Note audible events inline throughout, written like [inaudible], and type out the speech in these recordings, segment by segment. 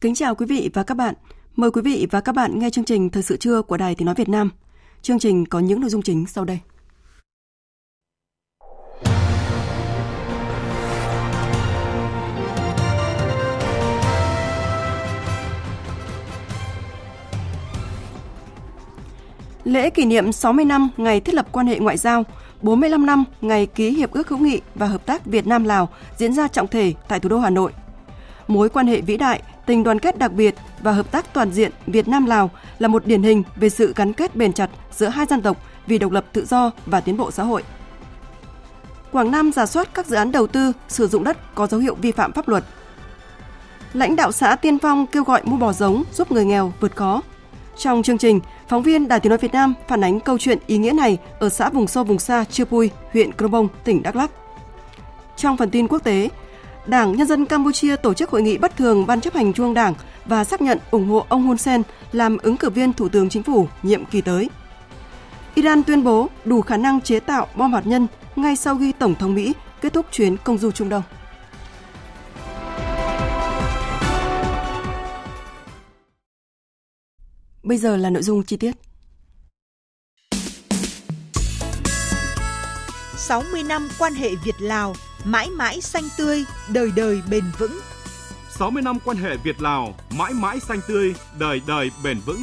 Kính chào quý vị và các bạn. Mời quý vị và các bạn nghe chương trình Thời sự trưa của Đài Tiếng Nói Việt Nam. Chương trình có những nội dung chính sau đây. Lễ kỷ niệm 60 năm ngày thiết lập quan hệ ngoại giao, 45 năm ngày ký hiệp ước hữu nghị và hợp tác Việt Nam Lào diễn ra trọng thể tại thủ đô Hà Nội. Mối quan hệ vĩ đại, tình đoàn kết đặc biệt và hợp tác toàn diện Việt Nam Lào là một điển hình về sự gắn kết bền chặt giữa hai dân tộc vì độc lập tự do và tiến bộ xã hội. Quảng Nam giả soát các dự án đầu tư sử dụng đất có dấu hiệu vi phạm pháp luật. Lãnh đạo xã Tiên Phong kêu gọi mua bò giống giúp người nghèo vượt khó. Trong chương trình, phóng viên Đài Tiếng nói Việt Nam phản ánh câu chuyện ý nghĩa này ở xã vùng sâu vùng xa Chư Pui, huyện Krông Bông, tỉnh Đắk Lắk. Trong phần tin quốc tế, Đảng, Nhân dân Campuchia tổ chức hội nghị bất thường Ban chấp hành Trung Đảng và xác nhận ủng hộ ông Hun Sen làm ứng cử viên Thủ tướng Chính phủ nhiệm kỳ tới. Iran tuyên bố đủ khả năng chế tạo bom hạt nhân ngay sau khi Tổng thống Mỹ kết thúc chuyến công du Trung Đông. Bây giờ là nội dung chi tiết. 60 năm quan hệ Việt-Lào mãi mãi xanh tươi, đời đời bền vững. 60 năm quan hệ Việt-Lào mãi mãi xanh tươi, đời đời bền vững.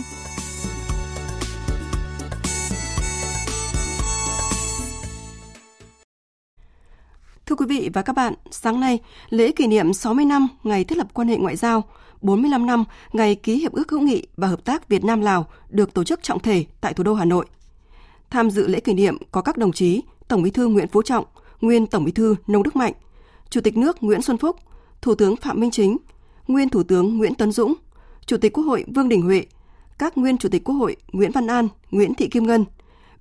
Thưa quý vị và các bạn, sáng nay, lễ kỷ niệm 60 năm ngày thiết lập quan hệ ngoại giao, 45 năm ngày ký hiệp ước hữu nghị và hợp tác Việt Nam Lào được tổ chức trọng thể tại thủ đô Hà Nội. Tham dự lễ kỷ niệm có các đồng chí Tổng Bí thư Nguyễn Phú Trọng, nguyên Tổng Bí thư Nông Đức Mạnh, Chủ tịch nước Nguyễn Xuân Phúc, Thủ tướng Phạm Minh Chính, nguyên Thủ tướng Nguyễn Tấn Dũng, Chủ tịch Quốc hội Vương Đình Huệ, các nguyên Chủ tịch Quốc hội Nguyễn Văn An, Nguyễn Thị Kim Ngân,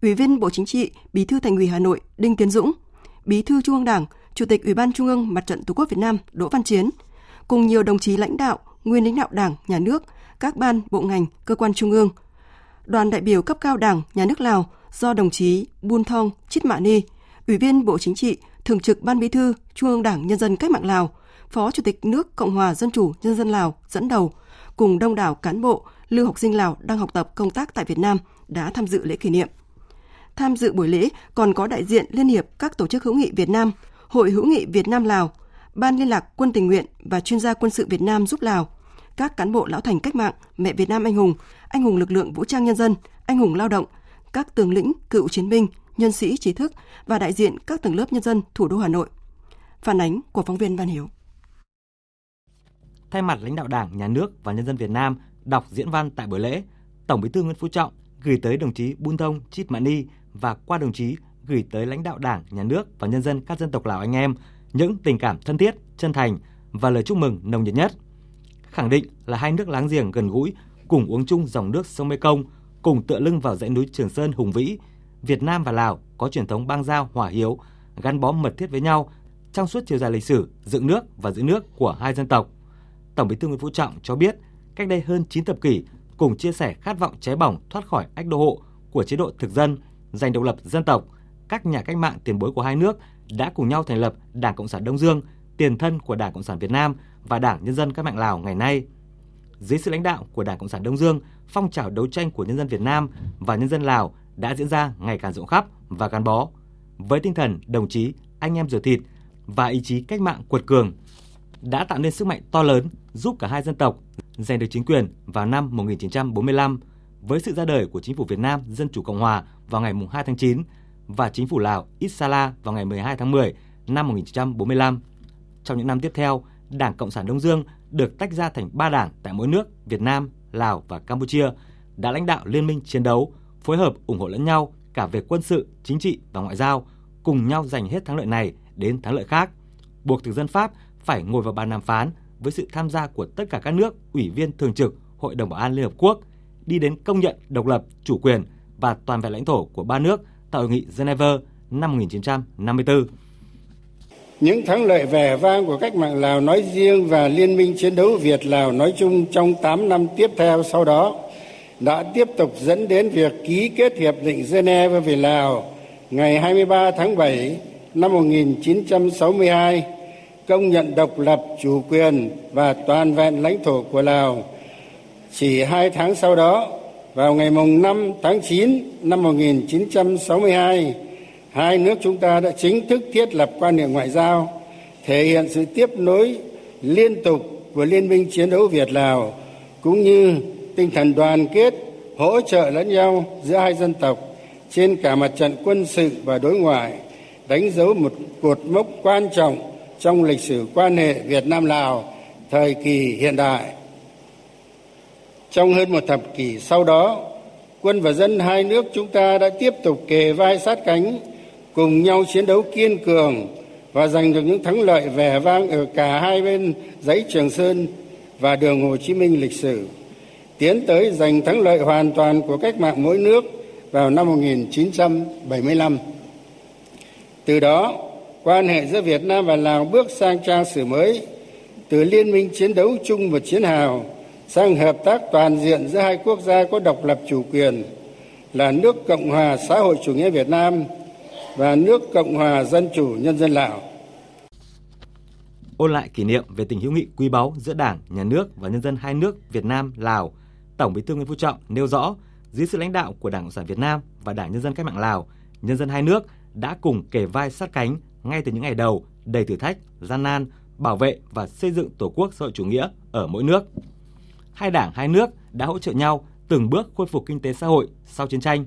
Ủy viên Bộ Chính trị, Bí thư Thành ủy Hà Nội Đinh Tiến Dũng, Bí thư Trung ương Đảng, Chủ tịch Ủy ban Trung ương Mặt trận Tổ quốc Việt Nam Đỗ Văn Chiến, cùng nhiều đồng chí lãnh đạo, nguyên lãnh đạo Đảng, Nhà nước, các ban, bộ ngành, cơ quan trung ương. Đoàn đại biểu cấp cao Đảng, Nhà nước Lào do đồng chí Bun Thong Chít Mạ Ni, Ủy viên Bộ Chính trị, Thường trực Ban Bí thư Trung ương Đảng Nhân dân Cách mạng Lào, Phó Chủ tịch nước Cộng hòa Dân chủ Nhân dân Lào dẫn đầu, cùng đông đảo cán bộ, lưu học sinh Lào đang học tập công tác tại Việt Nam đã tham dự lễ kỷ niệm. Tham dự buổi lễ còn có đại diện Liên hiệp các tổ chức hữu nghị Việt Nam, Hội hữu nghị Việt Nam Lào, Ban liên lạc quân tình nguyện và chuyên gia quân sự Việt Nam giúp Lào, các cán bộ lão thành cách mạng, mẹ Việt Nam anh hùng, anh hùng lực lượng vũ trang nhân dân, anh hùng lao động, các tướng lĩnh, cựu chiến binh, nhân sĩ trí thức và đại diện các tầng lớp nhân dân thủ đô Hà Nội. Phản ánh của phóng viên Văn Hiếu. Thay mặt lãnh đạo Đảng, Nhà nước và nhân dân Việt Nam đọc diễn văn tại buổi lễ, Tổng Bí thư Nguyễn Phú Trọng gửi tới đồng chí Bun Thông Chít Mani và qua đồng chí gửi tới lãnh đạo Đảng, Nhà nước và nhân dân các dân tộc Lào anh em những tình cảm thân thiết, chân thành và lời chúc mừng nồng nhiệt nhất. Khẳng định là hai nước láng giềng gần gũi, cùng uống chung dòng nước sông Mekong, cùng tựa lưng vào dãy núi Trường Sơn hùng vĩ, Việt Nam và Lào có truyền thống bang giao hòa hiếu, gắn bó mật thiết với nhau trong suốt chiều dài lịch sử dựng nước và giữ nước của hai dân tộc. Tổng Bí thư Nguyễn Phú Trọng cho biết, cách đây hơn 9 thập kỷ, cùng chia sẻ khát vọng cháy bỏng thoát khỏi ách đô hộ của chế độ thực dân, giành độc lập dân tộc, các nhà cách mạng tiền bối của hai nước đã cùng nhau thành lập Đảng Cộng sản Đông Dương, tiền thân của Đảng Cộng sản Việt Nam và Đảng Nhân dân Cách mạng Lào ngày nay. Dưới sự lãnh đạo của Đảng Cộng sản Đông Dương, phong trào đấu tranh của nhân dân Việt Nam và nhân dân Lào đã diễn ra ngày càng rộng khắp và gắn bó. Với tinh thần đồng chí, anh em ruột thịt và ý chí cách mạng quật cường đã tạo nên sức mạnh to lớn giúp cả hai dân tộc giành được chính quyền vào năm 1945 với sự ra đời của chính phủ Việt Nam Dân chủ Cộng hòa vào ngày 2 tháng 9 và chính phủ Lào Isala vào ngày 12 tháng 10 năm 1945. trong những năm tiếp theo, Đảng Cộng sản Đông Dương được tách ra thành ba đảng tại mỗi nước Việt Nam, Lào và Campuchia đã lãnh đạo liên minh chiến đấu, phối hợp ủng hộ lẫn nhau cả về quân sự, chính trị và ngoại giao, cùng nhau giành hết thắng lợi này đến thắng lợi khác, buộc thực dân Pháp phải ngồi vào bàn đàm phán với sự tham gia của tất cả các nước ủy viên thường trực Hội đồng Bảo an Liên Hợp Quốc, đi đến công nhận độc lập, chủ quyền và toàn vẹn lãnh thổ của ba nước tại Hội nghị Geneva năm 1954. Những thắng lợi vẻ vang của cách mạng Lào nói riêng và Liên minh chiến đấu Việt Lào nói chung trong 8 năm tiếp theo sau đó đã tiếp tục dẫn đến việc ký kết Hiệp định Geneva về Lào ngày 23 tháng 7 năm 1962 công nhận độc lập, chủ quyền và toàn vẹn lãnh thổ của Lào. Chỉ hai tháng sau đó, vào ngày mùng 5 tháng 9 năm 1962, hai nước chúng ta đã chính thức thiết lập quan hệ ngoại giao, thể hiện sự tiếp nối liên tục của Liên minh chiến đấu Việt Lào cũng như tinh thần đoàn kết, hỗ trợ lẫn nhau giữa hai dân tộc trên cả mặt trận quân sự và đối ngoại, đánh dấu một cột mốc quan trọng trong lịch sử quan hệ Việt Nam Lào thời kỳ hiện đại. Trong hơn một thập kỷ sau đó, quân và dân hai nước chúng ta đã tiếp tục kề vai sát cánh, cùng nhau chiến đấu kiên cường và giành được những thắng lợi vẻ vang ở cả hai bên dãy Trường Sơn và đường Hồ Chí Minh lịch sử, tiến tới giành thắng lợi hoàn toàn của cách mạng mỗi nước vào năm 1975. Từ đó, quan hệ giữa Việt Nam và Lào bước sang trang sử mới, từ liên minh chiến đấu chung và chiến hào sang hợp tác toàn diện giữa hai quốc gia có độc lập chủ quyền là nước Cộng hòa xã hội chủ nghĩa Việt Nam và nước Cộng hòa Dân chủ Nhân dân Lào. Ôn lại kỷ niệm về tình hữu nghị quý báu giữa Đảng, Nhà nước và nhân dân hai nước Việt Nam, Lào, Tổng Bí thư Nguyễn Phú Trọng nêu rõ, dưới sự lãnh đạo của Đảng Cộng sản Việt Nam và Đảng Nhân dân Cách mạng Lào, nhân dân hai nước đã cùng kề vai sát cánh ngay từ những ngày đầu đầy thử thách, gian nan, bảo vệ và xây dựng Tổ quốc xã hội chủ nghĩa ở mỗi nước. Hai đảng hai nước đã hỗ trợ nhau từng bước khôi phục kinh tế xã hội sau chiến tranh,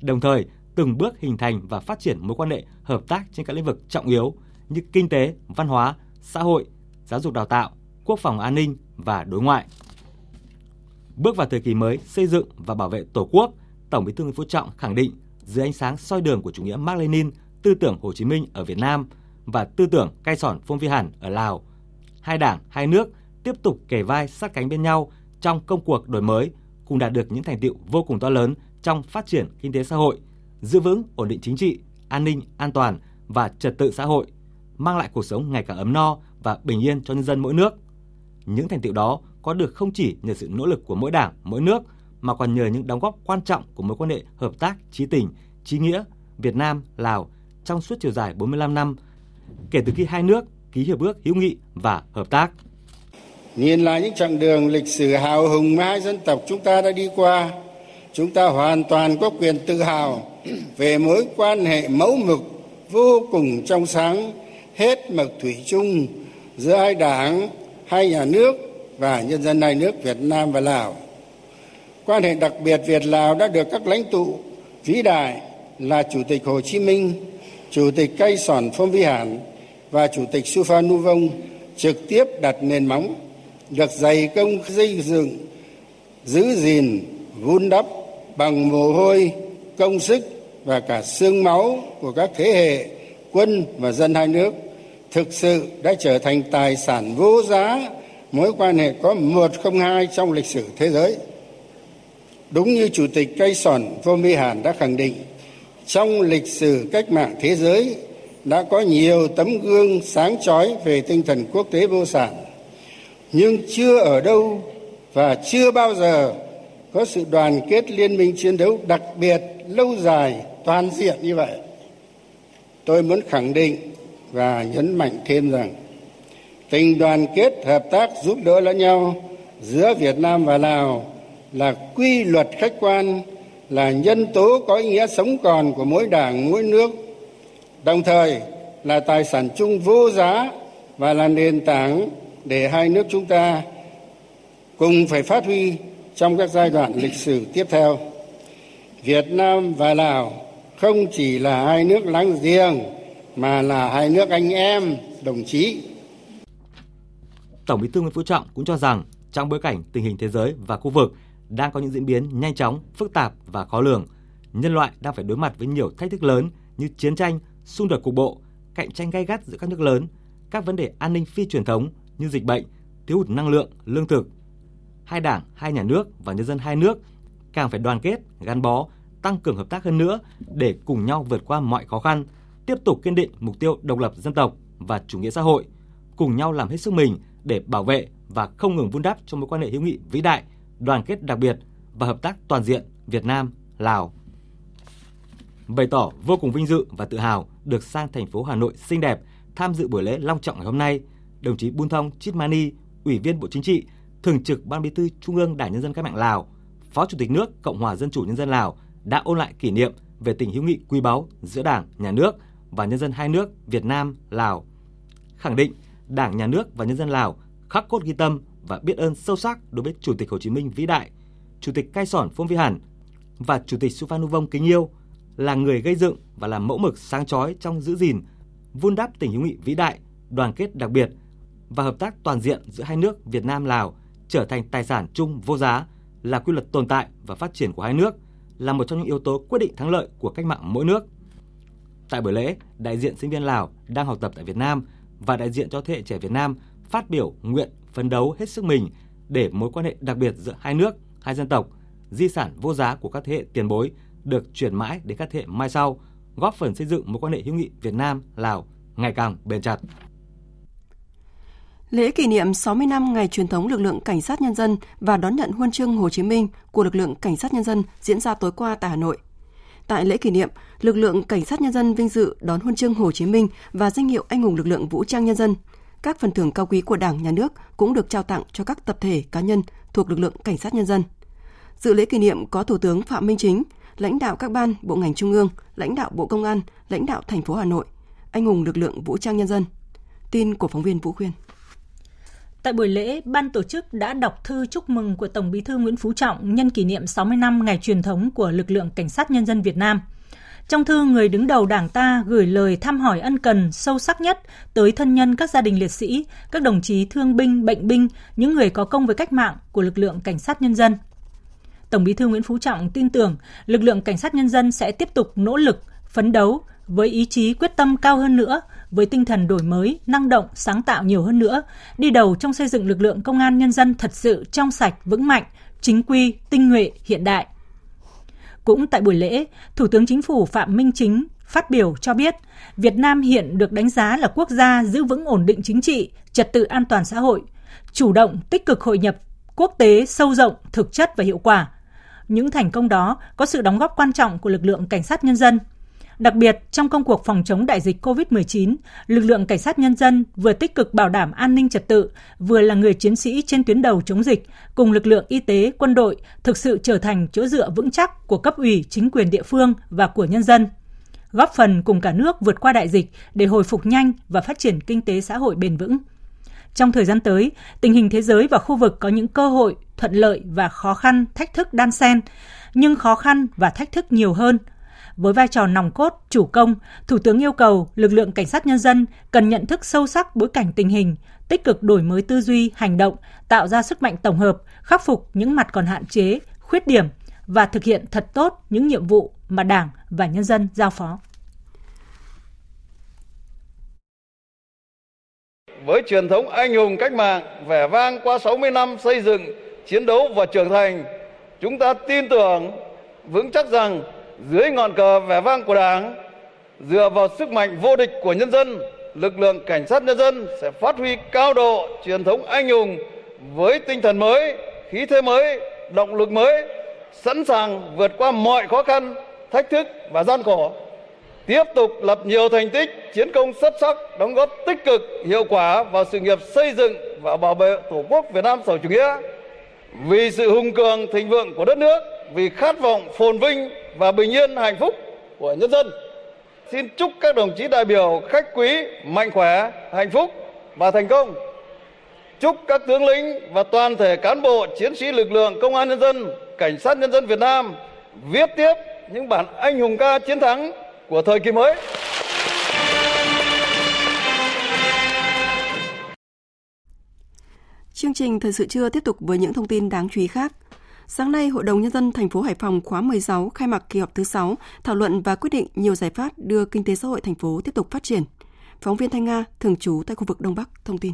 đồng thời từng bước hình thành và phát triển mối quan hệ hợp tác trên các lĩnh vực trọng yếu như kinh tế, văn hóa, xã hội, giáo dục đào tạo, quốc phòng an ninh và đối ngoại. Bước vào thời kỳ mới xây dựng và bảo vệ Tổ quốc, Tổng Bí thư Nguyễn Phú Trọng khẳng định dưới ánh sáng soi đường của chủ nghĩa Mác Lênin, tư tưởng Hồ Chí Minh ở Việt Nam và tư tưởng cai sòn Phong Vi Hàn ở Lào, hai đảng, hai nước tiếp tục kề vai sát cánh bên nhau trong công cuộc đổi mới cùng đạt được những thành tựu vô cùng to lớn trong phát triển kinh tế xã hội, giữ vững ổn định chính trị, an ninh, an toàn và trật tự xã hội, mang lại cuộc sống ngày càng ấm no và bình yên cho nhân dân mỗi nước. Những thành tựu đó có được không chỉ nhờ sự nỗ lực của mỗi đảng, mỗi nước mà còn nhờ những đóng góp quan trọng của mối quan hệ hợp tác trí tình, trí nghĩa Việt Nam Lào trong suốt chiều dài 45 năm kể từ khi hai nước ký hiệp ước hữu nghị và hợp tác. Nhìn lại những chặng đường lịch sử hào hùng mà hai dân tộc chúng ta đã đi qua, chúng ta hoàn toàn có quyền tự hào [clears throat] về mối quan hệ mẫu mực vô cùng trong sáng, hết mực thủy chung giữa hai đảng, hai nhà nước và nhân dân hai nước Việt Nam và Lào. Quan hệ đặc biệt Việt Lào đã được các lãnh tụ vĩ đại là Chủ tịch Hồ Chí Minh, Chủ tịch Cây Sòn Phong Vi Hàn và Chủ tịch Supha Nu Vong trực tiếp đặt nền móng, được dày công xây dựng, giữ gìn, vun đắp bằng mồ hôi, công sức và cả xương máu của các thế hệ quân và dân hai nước thực sự đã trở thành tài sản vô giá mối quan hệ có một không hai trong lịch sử thế giới. Đúng như Chủ tịch Cây Sòn Vô Mi Hàn đã khẳng định, trong lịch sử cách mạng thế giới đã có nhiều tấm gương sáng chói về tinh thần quốc tế vô sản nhưng chưa ở đâu và chưa bao giờ có sự đoàn kết liên minh chiến đấu đặc biệt lâu dài toàn diện như vậy tôi muốn khẳng định và nhấn mạnh thêm rằng tình đoàn kết hợp tác giúp đỡ lẫn nhau giữa việt nam và lào là quy luật khách quan, là nhân tố có ý nghĩa sống còn của mỗi đảng, mỗi nước. Đồng thời là tài sản chung vô giá và là nền tảng để hai nước chúng ta cùng phải phát huy trong các giai đoạn lịch sử tiếp theo. Việt nam và lào không chỉ là hai nước láng giềng mà là hai nước anh em, đồng chí. Tổng Bí thư Nguyễn Phú Trọng cũng cho rằng trong bối cảnh tình hình thế giới và khu vực đang có những diễn biến nhanh chóng, phức tạp và khó lường, nhân loại đang phải đối mặt với nhiều thách thức lớn như chiến tranh, xung đột cục bộ, cạnh tranh gay gắt giữa các nước lớn, các vấn đề an ninh phi truyền thống như dịch bệnh, thiếu hụt năng lượng, lương thực. Hai đảng, hai nhà nước và nhân dân hai nước càng phải đoàn kết, gắn bó, tăng cường hợp tác hơn nữa để cùng nhau vượt qua mọi khó khăn, tiếp tục kiên định mục tiêu độc lập dân tộc và chủ nghĩa xã hội, cùng nhau làm hết sức mình để bảo vệ và không ngừng vun đắp cho mối quan hệ hữu nghị vĩ đại, đoàn kết đặc biệt và hợp tác toàn diện Việt Nam Lào. Bày tỏ vô cùng vinh dự và tự hào được sang thành phố Hà Nội xinh đẹp tham dự buổi lễ long trọng ngày hôm nay, đồng chí Bun Thong Chit Mani, Ủy viên Bộ Chính trị, Thường trực Ban Bí thư Trung ương Đảng Nhân dân Cách mạng Lào, Phó Chủ tịch nước Cộng hòa Dân chủ Nhân dân Lào đã ôn lại kỷ niệm về tình hữu nghị quý báu giữa Đảng, Nhà nước và nhân dân hai nước Việt Nam, Lào. Khẳng định Đảng, Nhà nước và nhân dân Lào khắc cốt ghi tâm và biết ơn sâu sắc đối với Chủ tịch Hồ Chí Minh vĩ đại, Chủ tịch Cai Sòn Phong Vi Hẳn và Chủ tịch Suphanuvong kính yêu là người gây dựng và làm mẫu mực sáng chói trong giữ gìn, vun đắp tình hữu nghị vĩ đại, đoàn kết đặc biệt và hợp tác toàn diện giữa hai nước Việt Nam Lào trở thành tài sản chung vô giá, là quy luật tồn tại và phát triển của hai nước, là một trong những yếu tố quyết định thắng lợi của cách mạng mỗi nước. Tại buổi lễ, đại diện sinh viên Lào đang học tập tại Việt Nam và đại diện cho thế hệ trẻ Việt Nam phát biểu nguyện phấn đấu hết sức mình để mối quan hệ đặc biệt giữa hai nước, hai dân tộc, di sản vô giá của các thế hệ tiền bối được truyền mãi đến các thế hệ mai sau, góp phần xây dựng mối quan hệ hữu nghị Việt Nam Lào ngày càng bền chặt. Lễ kỷ niệm 60 năm ngày truyền thống lực lượng cảnh sát nhân dân và đón nhận huân chương Hồ Chí Minh của lực lượng cảnh sát nhân dân diễn ra tối qua tại Hà Nội. Tại lễ kỷ niệm, lực lượng cảnh sát nhân dân vinh dự đón huân chương Hồ Chí Minh và danh hiệu anh hùng lực lượng vũ trang nhân dân. Các phần thưởng cao quý của Đảng, Nhà nước cũng được trao tặng cho các tập thể cá nhân thuộc lực lượng cảnh sát nhân dân. Dự lễ kỷ niệm có Thủ tướng Phạm Minh Chính, lãnh đạo các ban, bộ ngành trung ương, lãnh đạo Bộ Công an, lãnh đạo thành phố Hà Nội, anh hùng lực lượng vũ trang nhân dân. Tin của phóng viên Vũ Khuyên. Tại buổi lễ, ban tổ chức đã đọc thư chúc mừng của Tổng Bí thư Nguyễn Phú Trọng nhân kỷ niệm 60 năm ngày truyền thống của lực lượng cảnh sát nhân dân Việt Nam. Trong thư, người đứng đầu Đảng ta gửi lời thăm hỏi ân cần sâu sắc nhất tới thân nhân các gia đình liệt sĩ, các đồng chí thương binh, bệnh binh, những người có công với cách mạng của lực lượng cảnh sát nhân dân. Tổng Bí thư Nguyễn Phú Trọng tin tưởng lực lượng cảnh sát nhân dân sẽ tiếp tục nỗ lực, phấn đấu với ý chí quyết tâm cao hơn nữa, với tinh thần đổi mới, năng động, sáng tạo nhiều hơn nữa, đi đầu trong xây dựng lực lượng công an nhân dân thật sự trong sạch, vững mạnh, chính quy, tinh nhuệ, hiện đại. Cũng tại buổi lễ, Thủ tướng Chính phủ Phạm Minh Chính phát biểu cho biết, Việt Nam hiện được đánh giá là quốc gia giữ vững ổn định chính trị, trật tự an toàn xã hội, chủ động tích cực hội nhập quốc tế sâu rộng, thực chất và hiệu quả. Những thành công đó có sự đóng góp quan trọng của lực lượng cảnh sát nhân dân – Đặc biệt, trong công cuộc phòng chống đại dịch COVID-19, lực lượng cảnh sát nhân dân vừa tích cực bảo đảm an ninh trật tự, vừa là người chiến sĩ trên tuyến đầu chống dịch, cùng lực lượng y tế, quân đội thực sự trở thành chỗ dựa vững chắc của cấp ủy, chính quyền địa phương và của nhân dân góp phần cùng cả nước vượt qua đại dịch để hồi phục nhanh và phát triển kinh tế xã hội bền vững. Trong thời gian tới, tình hình thế giới và khu vực có những cơ hội, thuận lợi và khó khăn, thách thức đan xen, nhưng khó khăn và thách thức nhiều hơn – với vai trò nòng cốt, chủ công, Thủ tướng yêu cầu lực lượng cảnh sát nhân dân cần nhận thức sâu sắc bối cảnh tình hình, tích cực đổi mới tư duy, hành động, tạo ra sức mạnh tổng hợp, khắc phục những mặt còn hạn chế, khuyết điểm và thực hiện thật tốt những nhiệm vụ mà Đảng và nhân dân giao phó. Với truyền thống anh hùng cách mạng vẻ vang qua 60 năm xây dựng, chiến đấu và trưởng thành, chúng ta tin tưởng vững chắc rằng dưới ngọn cờ vẻ vang của Đảng, dựa vào sức mạnh vô địch của nhân dân, lực lượng cảnh sát nhân dân sẽ phát huy cao độ truyền thống anh hùng với tinh thần mới, khí thế mới, động lực mới, sẵn sàng vượt qua mọi khó khăn, thách thức và gian khổ. Tiếp tục lập nhiều thành tích, chiến công xuất sắc, đóng góp tích cực, hiệu quả vào sự nghiệp xây dựng và bảo vệ Tổ quốc Việt Nam xã hội chủ nghĩa. Vì sự hùng cường, thịnh vượng của đất nước, vì khát vọng phồn vinh và bình yên hạnh phúc của nhân dân. Xin chúc các đồng chí đại biểu khách quý mạnh khỏe, hạnh phúc và thành công. Chúc các tướng lĩnh và toàn thể cán bộ chiến sĩ lực lượng công an nhân dân, cảnh sát nhân dân Việt Nam viết tiếp những bản anh hùng ca chiến thắng của thời kỳ mới. Chương trình Thời sự trưa tiếp tục với những thông tin đáng chú ý khác. Sáng nay, Hội đồng Nhân dân thành phố Hải Phòng khóa 16 khai mạc kỳ họp thứ 6, thảo luận và quyết định nhiều giải pháp đưa kinh tế xã hội thành phố tiếp tục phát triển. Phóng viên Thanh Nga, thường trú tại khu vực Đông Bắc, thông tin.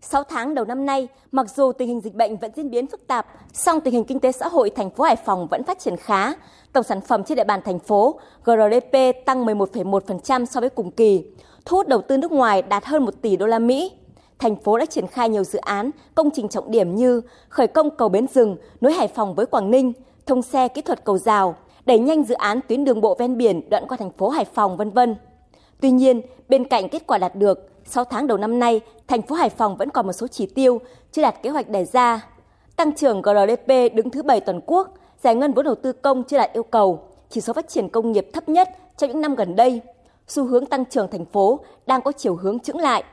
6 tháng đầu năm nay, mặc dù tình hình dịch bệnh vẫn diễn biến phức tạp, song tình hình kinh tế xã hội thành phố Hải Phòng vẫn phát triển khá. Tổng sản phẩm trên địa bàn thành phố GRDP tăng 11,1% so với cùng kỳ, thu hút đầu tư nước ngoài đạt hơn 1 tỷ đô la Mỹ. Thành phố đã triển khai nhiều dự án, công trình trọng điểm như khởi công cầu Bến Rừng nối Hải Phòng với Quảng Ninh, thông xe kỹ thuật cầu rào, đẩy nhanh dự án tuyến đường bộ ven biển đoạn qua thành phố Hải Phòng vân vân. Tuy nhiên, bên cạnh kết quả đạt được, 6 tháng đầu năm nay, thành phố Hải Phòng vẫn còn một số chỉ tiêu chưa đạt kế hoạch đề ra. Tăng trưởng GRDP đứng thứ 7 toàn quốc, giải ngân vốn đầu tư công chưa đạt yêu cầu, chỉ số phát triển công nghiệp thấp nhất trong những năm gần đây. Xu hướng tăng trưởng thành phố đang có chiều hướng chững lại.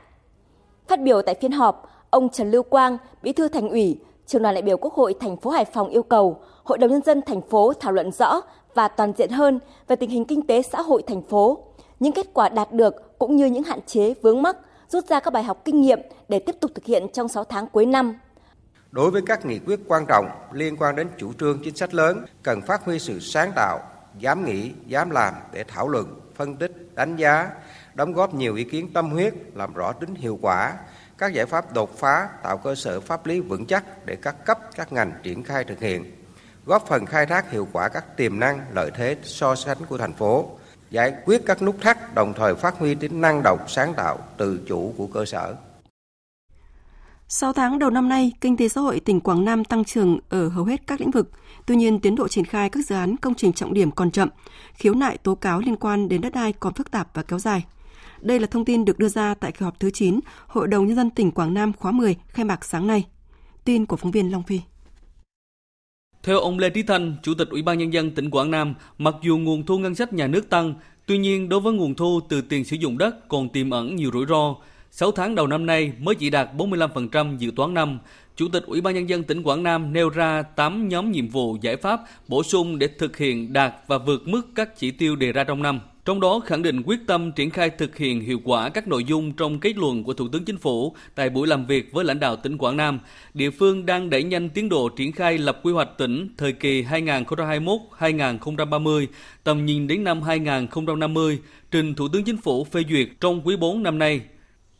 Phát biểu tại phiên họp, ông Trần Lưu Quang, Bí thư Thành ủy, Trường đoàn đại biểu Quốc hội thành phố Hải Phòng yêu cầu Hội đồng nhân dân thành phố thảo luận rõ và toàn diện hơn về tình hình kinh tế xã hội thành phố, những kết quả đạt được cũng như những hạn chế vướng mắc, rút ra các bài học kinh nghiệm để tiếp tục thực hiện trong 6 tháng cuối năm. Đối với các nghị quyết quan trọng liên quan đến chủ trương chính sách lớn, cần phát huy sự sáng tạo, dám nghĩ, dám làm để thảo luận, phân tích, đánh giá, đóng góp nhiều ý kiến tâm huyết, làm rõ tính hiệu quả, các giải pháp đột phá tạo cơ sở pháp lý vững chắc để các cấp, các ngành triển khai thực hiện, góp phần khai thác hiệu quả các tiềm năng, lợi thế so sánh của thành phố, giải quyết các nút thắt đồng thời phát huy tính năng động, sáng tạo, tự chủ của cơ sở. 6 tháng đầu năm nay, kinh tế xã hội tỉnh Quảng Nam tăng trưởng ở hầu hết các lĩnh vực. Tuy nhiên, tiến độ triển khai các dự án công trình trọng điểm còn chậm, khiếu nại tố cáo liên quan đến đất đai còn phức tạp và kéo dài. Đây là thông tin được đưa ra tại kỳ họp thứ 9 Hội đồng Nhân dân tỉnh Quảng Nam khóa 10 khai mạc sáng nay. Tin của phóng viên Long Phi. Theo ông Lê Trí Thanh, Chủ tịch Ủy ban Nhân dân tỉnh Quảng Nam, mặc dù nguồn thu ngân sách nhà nước tăng, tuy nhiên đối với nguồn thu từ tiền sử dụng đất còn tiềm ẩn nhiều rủi ro. 6 tháng đầu năm nay mới chỉ đạt 45% dự toán năm. Chủ tịch Ủy ban Nhân dân tỉnh Quảng Nam nêu ra 8 nhóm nhiệm vụ giải pháp bổ sung để thực hiện đạt và vượt mức các chỉ tiêu đề ra trong năm. Trong đó khẳng định quyết tâm triển khai thực hiện hiệu quả các nội dung trong kết luận của Thủ tướng Chính phủ tại buổi làm việc với lãnh đạo tỉnh Quảng Nam. Địa phương đang đẩy nhanh tiến độ triển khai lập quy hoạch tỉnh thời kỳ 2021-2030, tầm nhìn đến năm 2050, trình Thủ tướng Chính phủ phê duyệt trong quý 4 năm nay.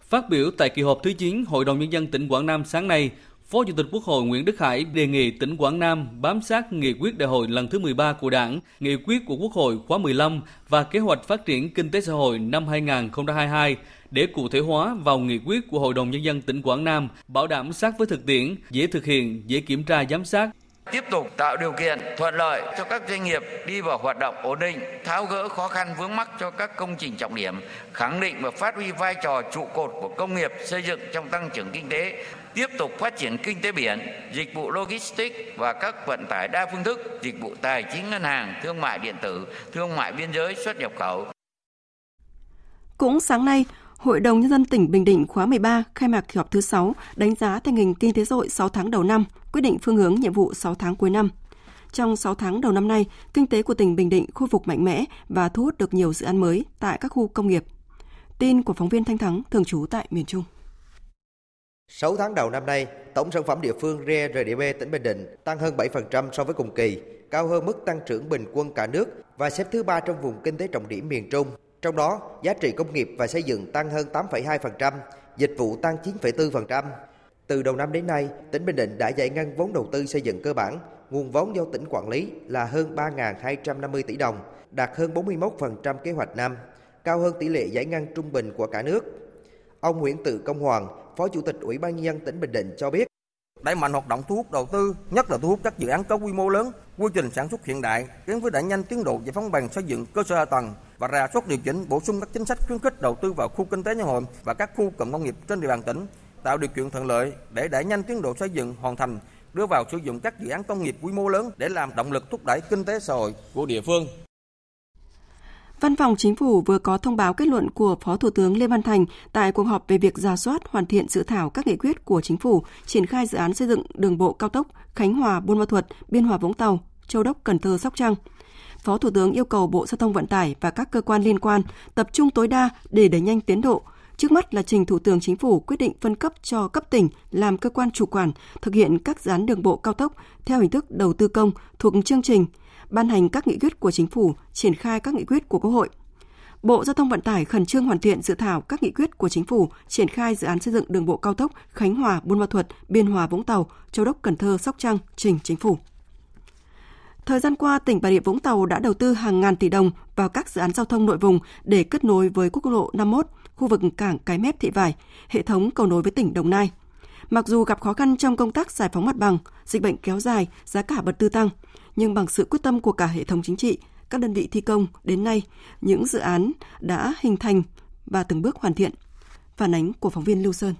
Phát biểu tại kỳ họp thứ 9 Hội đồng Nhân dân tỉnh Quảng Nam sáng nay, Phó Chủ tịch Quốc hội Nguyễn Đức Hải đề nghị tỉnh Quảng Nam bám sát nghị quyết đại hội lần thứ 13 của Đảng, nghị quyết của Quốc hội khóa 15 và kế hoạch phát triển kinh tế xã hội năm 2022 để cụ thể hóa vào nghị quyết của Hội đồng Nhân dân tỉnh Quảng Nam, bảo đảm sát với thực tiễn, dễ thực hiện, dễ kiểm tra giám sát, tiếp tục tạo điều kiện thuận lợi cho các doanh nghiệp đi vào hoạt động ổn định, tháo gỡ khó khăn vướng mắc cho các công trình trọng điểm, khẳng định và phát huy vai trò trụ cột của công nghiệp xây dựng trong tăng trưởng kinh tế, tiếp tục phát triển kinh tế biển, dịch vụ logistics và các vận tải đa phương thức, dịch vụ tài chính ngân hàng, thương mại điện tử, thương mại biên giới xuất nhập khẩu. Cũng sáng nay, Hội đồng Nhân dân tỉnh Bình Định khóa 13 khai mạc kỳ họp thứ 6 đánh giá tình hình kinh tế xã hội 6 tháng đầu năm, quyết định phương hướng nhiệm vụ 6 tháng cuối năm. Trong 6 tháng đầu năm nay, kinh tế của tỉnh Bình Định khôi phục mạnh mẽ và thu hút được nhiều dự án mới tại các khu công nghiệp. Tin của phóng viên Thanh Thắng thường trú tại miền Trung. 6 tháng đầu năm nay, tổng sản phẩm địa phương GRDP tỉnh Bình Định tăng hơn 7% so với cùng kỳ, cao hơn mức tăng trưởng bình quân cả nước và xếp thứ ba trong vùng kinh tế trọng điểm miền Trung. Trong đó, giá trị công nghiệp và xây dựng tăng hơn 8,2%, dịch vụ tăng 9,4%. Từ đầu năm đến nay, tỉnh Bình Định đã giải ngân vốn đầu tư xây dựng cơ bản, nguồn vốn do tỉnh quản lý là hơn 3.250 tỷ đồng, đạt hơn 41% kế hoạch năm, cao hơn tỷ lệ giải ngân trung bình của cả nước. Ông Nguyễn Tự Công Hoàng, Phó Chủ tịch Ủy ban nhân dân tỉnh Bình Định cho biết, đẩy mạnh hoạt động thu hút đầu tư, nhất là thu hút các dự án có quy mô lớn, quy trình sản xuất hiện đại, gắn với đẩy nhanh tiến độ giải phóng bằng xây dựng cơ sở hạ tầng và rà soát điều chỉnh bổ sung các chính sách khuyến khích đầu tư vào khu kinh tế nhân hội và các khu cụm công nghiệp trên địa bàn tỉnh, tạo điều kiện thuận lợi để đẩy nhanh tiến độ xây dựng hoàn thành, đưa vào sử dụng các dự án công nghiệp quy mô lớn để làm động lực thúc đẩy kinh tế xã hội của địa phương. Văn phòng Chính phủ vừa có thông báo kết luận của Phó Thủ tướng Lê Văn Thành tại cuộc họp về việc ra soát hoàn thiện dự thảo các nghị quyết của Chính phủ triển khai dự án xây dựng đường bộ cao tốc Khánh Hòa Buôn Ma Thuột, Biên Hòa Vũng Tàu, Châu Đốc Cần Thơ Sóc Trăng. Phó Thủ tướng yêu cầu Bộ Giao thông Vận tải và các cơ quan liên quan tập trung tối đa để đẩy nhanh tiến độ, Trước mắt là trình Thủ tướng Chính phủ quyết định phân cấp cho cấp tỉnh làm cơ quan chủ quản thực hiện các dự án đường bộ cao tốc theo hình thức đầu tư công thuộc chương trình, ban hành các nghị quyết của Chính phủ, triển khai các nghị quyết của Quốc hội. Bộ Giao thông Vận tải khẩn trương hoàn thiện dự thảo các nghị quyết của Chính phủ triển khai dự án xây dựng đường bộ cao tốc Khánh Hòa, Buôn Ma Thuột, Biên Hòa, Vũng Tàu, Châu Đốc, Cần Thơ, Sóc Trăng trình Chính phủ. Thời gian qua, tỉnh Bà Rịa Vũng Tàu đã đầu tư hàng ngàn tỷ đồng vào các dự án giao thông nội vùng để kết nối với quốc lộ 51, khu vực cảng Cái Mép Thị Vải, hệ thống cầu nối với tỉnh Đồng Nai. Mặc dù gặp khó khăn trong công tác giải phóng mặt bằng, dịch bệnh kéo dài, giá cả vật tư tăng, nhưng bằng sự quyết tâm của cả hệ thống chính trị, các đơn vị thi công đến nay, những dự án đã hình thành và từng bước hoàn thiện. Phản ánh của phóng viên Lưu Sơn.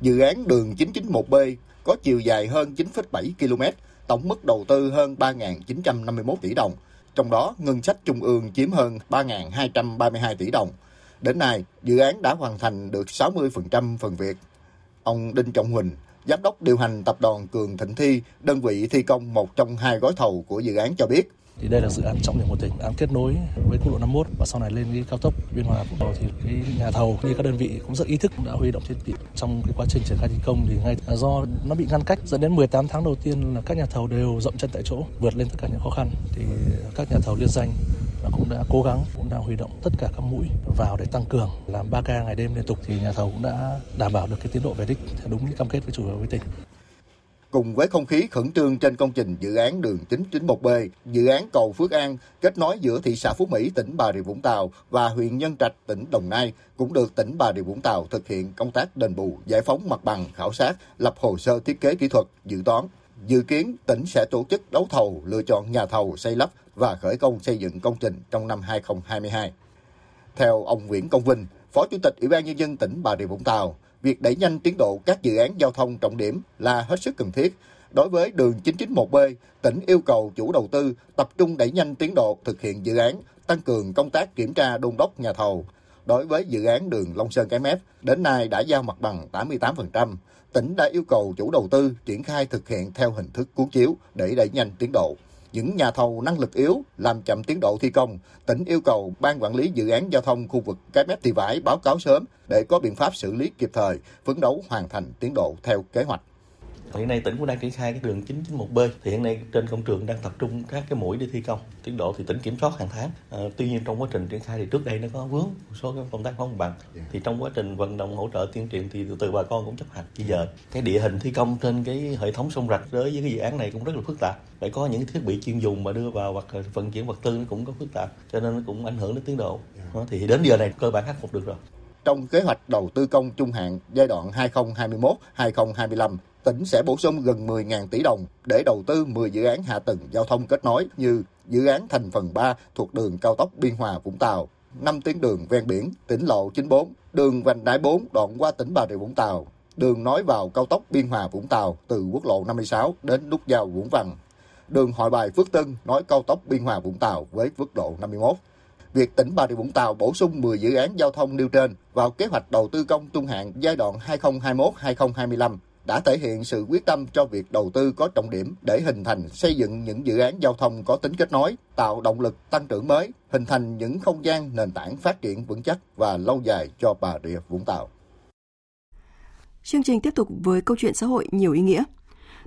Dự án đường 991B có chiều dài hơn 9,7 km, tổng mức đầu tư hơn 3.951 tỷ đồng, trong đó ngân sách trung ương chiếm hơn 3.232 tỷ đồng. Đến nay, dự án đã hoàn thành được 60% phần việc. Ông Đinh Trọng Huỳnh, Giám đốc điều hành tập đoàn Cường Thịnh Thi, đơn vị thi công một trong hai gói thầu của dự án cho biết. Thì đây là dự án trọng điểm của tỉnh, án kết nối với quốc lộ 51 và sau này lên cái cao tốc Biên Hòa Vũng Tàu thì cái nhà thầu như các đơn vị cũng rất ý thức đã huy động thiết bị trong cái quá trình triển khai thi công thì ngay do nó bị ngăn cách dẫn đến 18 tháng đầu tiên là các nhà thầu đều rộng chân tại chỗ vượt lên tất cả những khó khăn thì các nhà thầu liên danh và cũng đã cố gắng cũng đã huy động tất cả các mũi vào để tăng cường làm 3 ca ngày đêm liên tục thì nhà thầu cũng đã đảm bảo được cái tiến độ về đích theo đúng như cam kết với chủ đầu với tỉnh. Cùng với không khí khẩn trương trên công trình dự án đường 991B, dự án cầu Phước An kết nối giữa thị xã Phú Mỹ, tỉnh Bà Rịa Vũng Tàu và huyện Nhân Trạch, tỉnh Đồng Nai cũng được tỉnh Bà Rịa Vũng Tàu thực hiện công tác đền bù, giải phóng mặt bằng, khảo sát, lập hồ sơ thiết kế kỹ thuật, dự toán. Dự kiến tỉnh sẽ tổ chức đấu thầu lựa chọn nhà thầu xây lắp và khởi công xây dựng công trình trong năm 2022. Theo ông Nguyễn Công Vinh, Phó Chủ tịch Ủy ban Nhân dân tỉnh Bà Rịa Vũng Tàu, việc đẩy nhanh tiến độ các dự án giao thông trọng điểm là hết sức cần thiết. Đối với đường 991B, tỉnh yêu cầu chủ đầu tư tập trung đẩy nhanh tiến độ thực hiện dự án, tăng cường công tác kiểm tra đôn đốc nhà thầu. Đối với dự án đường Long Sơn Cái Mép, đến nay đã giao mặt bằng 88%. Tỉnh đã yêu cầu chủ đầu tư triển khai thực hiện theo hình thức cuốn chiếu để đẩy nhanh tiến độ những nhà thầu năng lực yếu làm chậm tiến độ thi công, tỉnh yêu cầu ban quản lý dự án giao thông khu vực cái mép thị vải báo cáo sớm để có biện pháp xử lý kịp thời, phấn đấu hoàn thành tiến độ theo kế hoạch. Hiện nay tỉnh cũng đang triển khai cái đường 991B thì hiện nay trên công trường đang tập trung các cái mũi để thi công. Tiến độ thì tỉnh kiểm soát hàng tháng. À, tuy nhiên trong quá trình triển khai thì trước đây nó có vướng một số cái công tác không bằng. Thì trong quá trình vận động hỗ trợ tuyên truyền thì từ từ bà con cũng chấp hành. Bây giờ cái địa hình thi công trên cái hệ thống sông rạch đối với cái dự án này cũng rất là phức tạp. Phải có những thiết bị chuyên dùng mà đưa vào hoặc vận chuyển vật tư nó cũng có phức tạp cho nên nó cũng ảnh hưởng đến tiến độ. Đó, thì đến giờ này cơ bản khắc phục được rồi. Trong kế hoạch đầu tư công trung hạn giai đoạn 2021-2025, tỉnh sẽ bổ sung gần 10.000 tỷ đồng để đầu tư 10 dự án hạ tầng giao thông kết nối như dự án thành phần 3 thuộc đường cao tốc Biên Hòa Vũng Tàu, 5 tuyến đường ven biển, tỉnh lộ 94, đường vành đai 4 đoạn qua tỉnh Bà Rịa Vũng Tàu, đường nối vào cao tốc Biên Hòa Vũng Tàu từ quốc lộ 56 đến nút giao Vũng Vằng, đường Hội Bài Phước Tân nối cao tốc Biên Hòa Vũng Tàu với quốc lộ 51. Việc tỉnh Bà Rịa Vũng Tàu bổ sung 10 dự án giao thông nêu trên vào kế hoạch đầu tư công trung hạn giai đoạn 2021-2025 đã thể hiện sự quyết tâm cho việc đầu tư có trọng điểm để hình thành xây dựng những dự án giao thông có tính kết nối, tạo động lực tăng trưởng mới, hình thành những không gian nền tảng phát triển vững chắc và lâu dài cho Bà Rịa Vũng Tàu. Chương trình tiếp tục với câu chuyện xã hội nhiều ý nghĩa.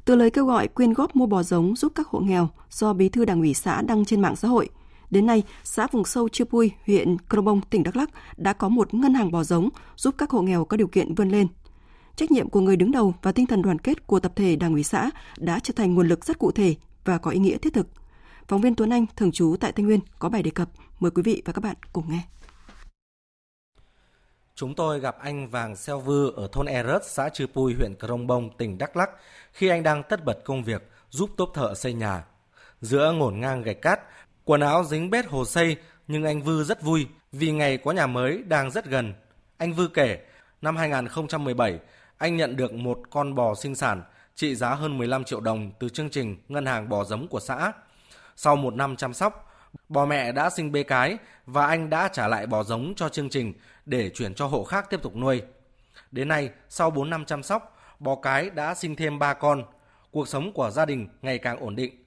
Từ lời kêu gọi quyên góp mua bò giống giúp các hộ nghèo do Bí thư Đảng ủy xã đăng trên mạng xã hội, Đến nay, xã vùng sâu Chư Pui, huyện Krobong, tỉnh Đắk Lắk đã có một ngân hàng bò giống giúp các hộ nghèo có điều kiện vươn lên. Trách nhiệm của người đứng đầu và tinh thần đoàn kết của tập thể Đảng ủy xã đã trở thành nguồn lực rất cụ thể và có ý nghĩa thiết thực. Phóng viên Tuấn Anh, thường trú tại Tây Nguyên, có bài đề cập. Mời quý vị và các bạn cùng nghe. Chúng tôi gặp anh Vàng Xeo Vư ở thôn Erớt, xã Chư Pui, huyện Krông Bông, tỉnh Đắk Lắk khi anh đang tất bật công việc giúp tốp thợ xây nhà. Giữa ngổn ngang gạch cát, quần áo dính bết hồ xây nhưng anh Vư rất vui vì ngày có nhà mới đang rất gần. Anh Vư kể, năm 2017, anh nhận được một con bò sinh sản trị giá hơn 15 triệu đồng từ chương trình Ngân hàng bò giống của xã. Sau một năm chăm sóc, bò mẹ đã sinh bê cái và anh đã trả lại bò giống cho chương trình để chuyển cho hộ khác tiếp tục nuôi. Đến nay, sau 4 năm chăm sóc, bò cái đã sinh thêm 3 con. Cuộc sống của gia đình ngày càng ổn định.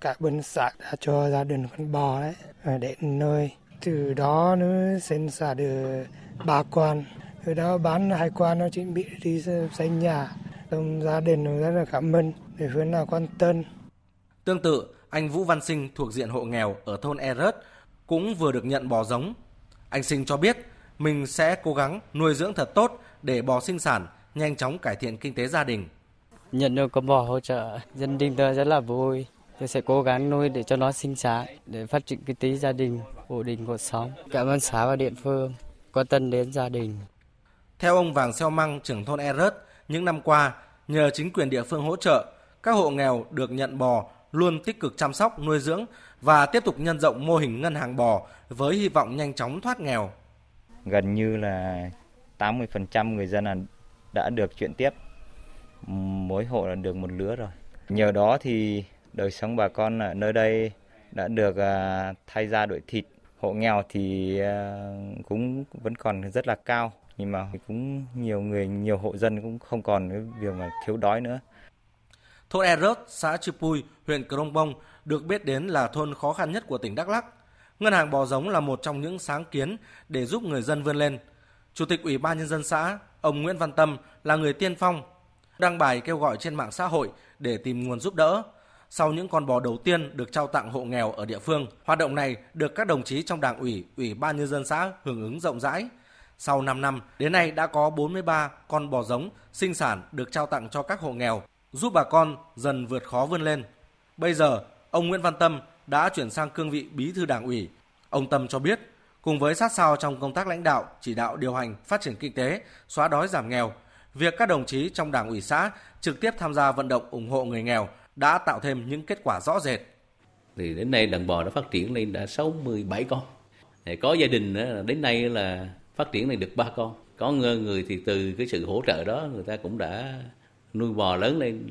Cả bên xã đã cho gia đình con bò đấy để nuôi Từ đó nó sinh ra được ba con. Từ đó bán hai quan nó chuẩn bị đi xây nhà. Trong gia đình nó rất là cảm ơn để hướng nào quan tâm. Tương tự, anh Vũ Văn Sinh thuộc diện hộ nghèo ở thôn E Rớt cũng vừa được nhận bò giống. Anh Sinh cho biết mình sẽ cố gắng nuôi dưỡng thật tốt để bò sinh sản, nhanh chóng cải thiện kinh tế gia đình. Nhận được con bò hỗ trợ, gia đình tôi rất là vui. Tôi sẽ cố gắng nuôi để cho nó sinh sản, để phát triển kinh tế gia đình, ổn định cuộc sống. Cảm ơn xã và địa phương quan tâm đến gia đình. Theo ông Vàng Xeo Măng, trưởng thôn E Rớt, những năm qua, nhờ chính quyền địa phương hỗ trợ, các hộ nghèo được nhận bò luôn tích cực chăm sóc, nuôi dưỡng và tiếp tục nhân rộng mô hình ngân hàng bò với hy vọng nhanh chóng thoát nghèo. Gần như là 80% người dân là đã được chuyển tiếp. Mỗi hộ là được một lứa rồi. Nhờ đó thì đời sống bà con ở nơi đây đã được à, thay ra đổi thịt. Hộ nghèo thì à, cũng vẫn còn rất là cao nhưng mà cũng nhiều người nhiều hộ dân cũng không còn cái việc mà thiếu đói nữa. Thôn Erot, xã Chư Pui, huyện Crong Bông được biết đến là thôn khó khăn nhất của tỉnh Đắk Lắk. Ngân hàng bò giống là một trong những sáng kiến để giúp người dân vươn lên. Chủ tịch Ủy ban nhân dân xã, ông Nguyễn Văn Tâm là người tiên phong đăng bài kêu gọi trên mạng xã hội để tìm nguồn giúp đỡ. Sau những con bò đầu tiên được trao tặng hộ nghèo ở địa phương, hoạt động này được các đồng chí trong Đảng ủy, Ủy ban nhân dân xã hưởng ứng rộng rãi. Sau 5 năm, đến nay đã có 43 con bò giống sinh sản được trao tặng cho các hộ nghèo, giúp bà con dần vượt khó vươn lên. Bây giờ, ông Nguyễn Văn Tâm đã chuyển sang cương vị bí thư đảng ủy. Ông Tâm cho biết, cùng với sát sao trong công tác lãnh đạo, chỉ đạo điều hành, phát triển kinh tế, xóa đói giảm nghèo, việc các đồng chí trong đảng ủy xã trực tiếp tham gia vận động ủng hộ người nghèo đã tạo thêm những kết quả rõ rệt. Thì đến nay đàn bò đã phát triển lên đã 67 con. Có gia đình đến nay là phát triển này được ba con. Có người thì từ cái sự hỗ trợ đó, người ta cũng đã nuôi bò lớn lên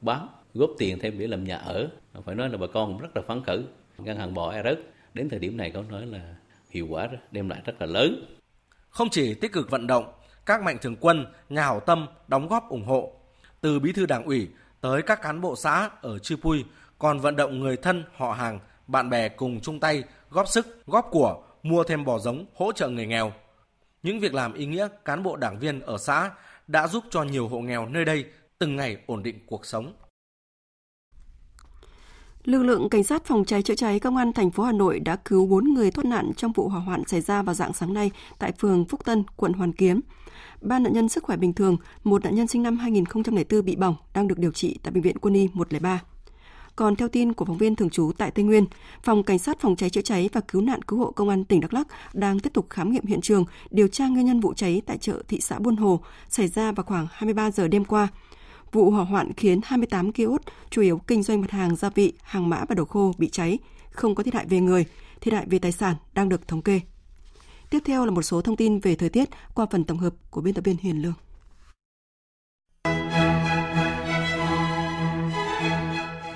bán, góp tiền thêm để làm nhà ở. Phải nói là bà con cũng rất là phấn khởi. Ngân hàng bò e rớt, đến thời điểm này có nói là hiệu quả đem lại rất là lớn. Không chỉ tích cực vận động, các mạnh thường quân, nhà hảo tâm đóng góp ủng hộ. Từ bí thư đảng ủy tới các cán bộ xã ở Chư Pui còn vận động người thân, họ hàng, bạn bè cùng chung tay góp sức, góp của mua thêm bò giống hỗ trợ người nghèo những việc làm ý nghĩa cán bộ đảng viên ở xã đã giúp cho nhiều hộ nghèo nơi đây từng ngày ổn định cuộc sống. Lực lượng cảnh sát phòng cháy chữa cháy công an thành phố Hà Nội đã cứu 4 người thoát nạn trong vụ hỏa hoạn xảy ra vào dạng sáng nay tại phường Phúc Tân, quận Hoàn Kiếm. Ba nạn nhân sức khỏe bình thường, một nạn nhân sinh năm 2004 bị bỏng đang được điều trị tại bệnh viện Quân y 103. Còn theo tin của phóng viên thường trú tại Tây Nguyên, Phòng Cảnh sát Phòng cháy chữa cháy và Cứu nạn Cứu hộ Công an tỉnh Đắk Lắk đang tiếp tục khám nghiệm hiện trường, điều tra nguyên nhân vụ cháy tại chợ thị xã Buôn Hồ xảy ra vào khoảng 23 giờ đêm qua. Vụ hỏa hoạn khiến 28 kiosk chủ yếu kinh doanh mặt hàng gia vị, hàng mã và đồ khô bị cháy, không có thiệt hại về người, thiệt hại về tài sản đang được thống kê. Tiếp theo là một số thông tin về thời tiết qua phần tổng hợp của biên tập viên Hiền Lương.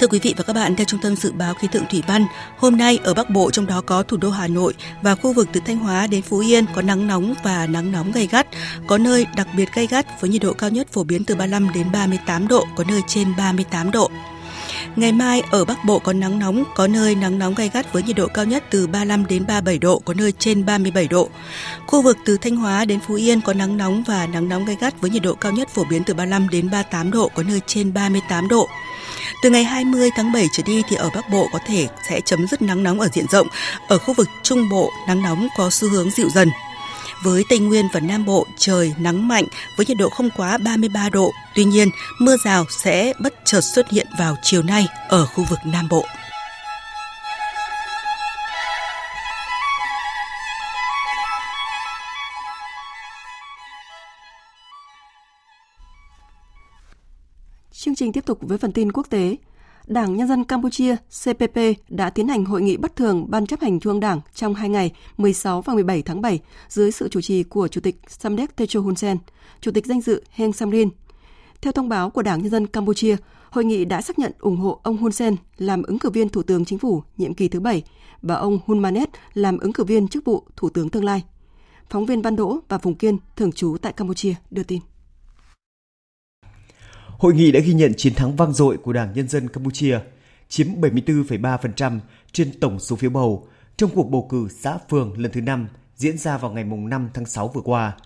Thưa quý vị và các bạn, theo Trung tâm Dự báo Khí tượng Thủy văn, hôm nay ở Bắc Bộ trong đó có thủ đô Hà Nội và khu vực từ Thanh Hóa đến Phú Yên có nắng nóng và nắng nóng gay gắt, có nơi đặc biệt gay gắt với nhiệt độ cao nhất phổ biến từ 35 đến 38 độ, có nơi trên 38 độ. Ngày mai ở Bắc Bộ có nắng nóng, có nơi nắng nóng gay gắt với nhiệt độ cao nhất từ 35 đến 37 độ, có nơi trên 37 độ. Khu vực từ Thanh Hóa đến Phú Yên có nắng nóng và nắng nóng gay gắt với nhiệt độ cao nhất phổ biến từ 35 đến 38 độ, có nơi trên 38 độ. Từ ngày 20 tháng 7 trở đi thì ở Bắc Bộ có thể sẽ chấm dứt nắng nóng ở diện rộng. Ở khu vực Trung Bộ, nắng nóng có xu hướng dịu dần. Với Tây Nguyên và Nam Bộ, trời nắng mạnh với nhiệt độ không quá 33 độ. Tuy nhiên, mưa rào sẽ bất chợt xuất hiện vào chiều nay ở khu vực Nam Bộ. Chương trình tiếp tục với phần tin quốc tế. Đảng Nhân dân Campuchia CPP đã tiến hành hội nghị bất thường Ban chấp hành Trung Đảng trong hai ngày 16 và 17 tháng 7 dưới sự chủ trì của Chủ tịch Samdech Techo Hun Sen, Chủ tịch danh dự Heng Samrin. Theo thông báo của Đảng Nhân dân Campuchia, hội nghị đã xác nhận ủng hộ ông Hun Sen làm ứng cử viên Thủ tướng Chính phủ nhiệm kỳ thứ bảy và ông Hun Manet làm ứng cử viên chức vụ Thủ tướng tương lai. Phóng viên Văn Đỗ và Phùng Kiên, thường trú tại Campuchia, đưa tin. Hội nghị đã ghi nhận chiến thắng vang dội của Đảng Nhân dân Campuchia, chiếm 74,3% trên tổng số phiếu bầu, trong cuộc bầu cử xã phường lần thứ 5 diễn ra vào ngày 5 tháng 6 vừa qua.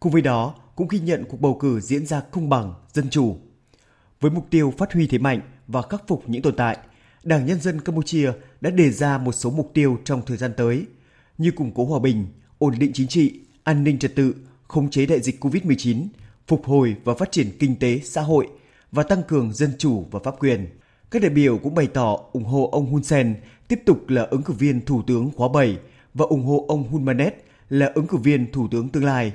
Cùng với đó, cũng ghi nhận cuộc bầu cử diễn ra công bằng, dân chủ. Với mục tiêu phát huy thế mạnh và khắc phục những tồn tại, Đảng Nhân dân Campuchia đã đề ra một số mục tiêu trong thời gian tới, như củng cố hòa bình, ổn định chính trị, an ninh trật tự, khống chế đại dịch COVID-19, phục hồi và phát triển kinh tế, xã hội và tăng cường dân chủ và pháp quyền. Các đại biểu cũng bày tỏ ủng hộ ông Hun Sen tiếp tục là ứng cử viên Thủ tướng khóa 7 và ủng hộ ông Hun Manet là ứng cử viên Thủ tướng tương lai.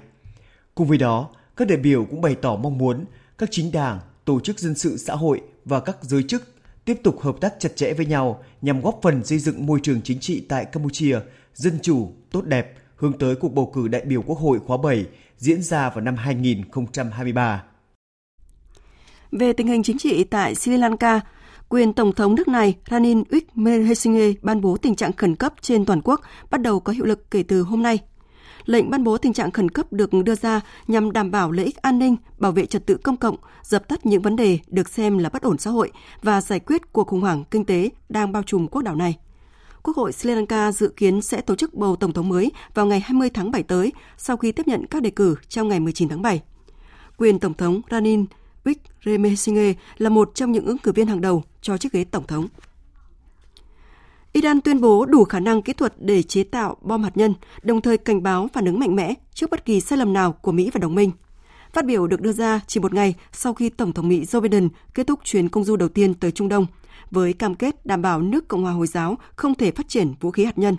Cùng với đó, các đại biểu cũng bày tỏ mong muốn các chính đảng, tổ chức dân sự xã hội và các giới chức tiếp tục hợp tác chặt chẽ với nhau nhằm góp phần xây dựng môi trường chính trị tại Campuchia dân chủ, tốt đẹp, hướng tới cuộc bầu cử đại biểu Quốc hội khóa 7 diễn ra vào năm 2023. Về tình hình chính trị tại Sri Lanka, quyền Tổng thống nước này Ranil Wickremesinghe ban bố tình trạng khẩn cấp trên toàn quốc bắt đầu có hiệu lực kể từ hôm nay. Lệnh ban bố tình trạng khẩn cấp được đưa ra nhằm đảm bảo lợi ích an ninh, bảo vệ trật tự công cộng, dập tắt những vấn đề được xem là bất ổn xã hội và giải quyết cuộc khủng hoảng kinh tế đang bao trùm quốc đảo này. Quốc hội Sri Lanka dự kiến sẽ tổ chức bầu tổng thống mới vào ngày 20 tháng 7 tới sau khi tiếp nhận các đề cử trong ngày 19 tháng 7. Quyền Tổng thống Ranil Wickremesinghe là một trong những ứng cử viên hàng đầu cho chiếc ghế tổng thống. Iran tuyên bố đủ khả năng kỹ thuật để chế tạo bom hạt nhân, đồng thời cảnh báo phản ứng mạnh mẽ trước bất kỳ sai lầm nào của Mỹ và đồng minh. Phát biểu được đưa ra chỉ một ngày sau khi Tổng thống Mỹ Joe Biden kết thúc chuyến công du đầu tiên tới Trung Đông, với cam kết đảm bảo nước Cộng hòa Hồi giáo không thể phát triển vũ khí hạt nhân.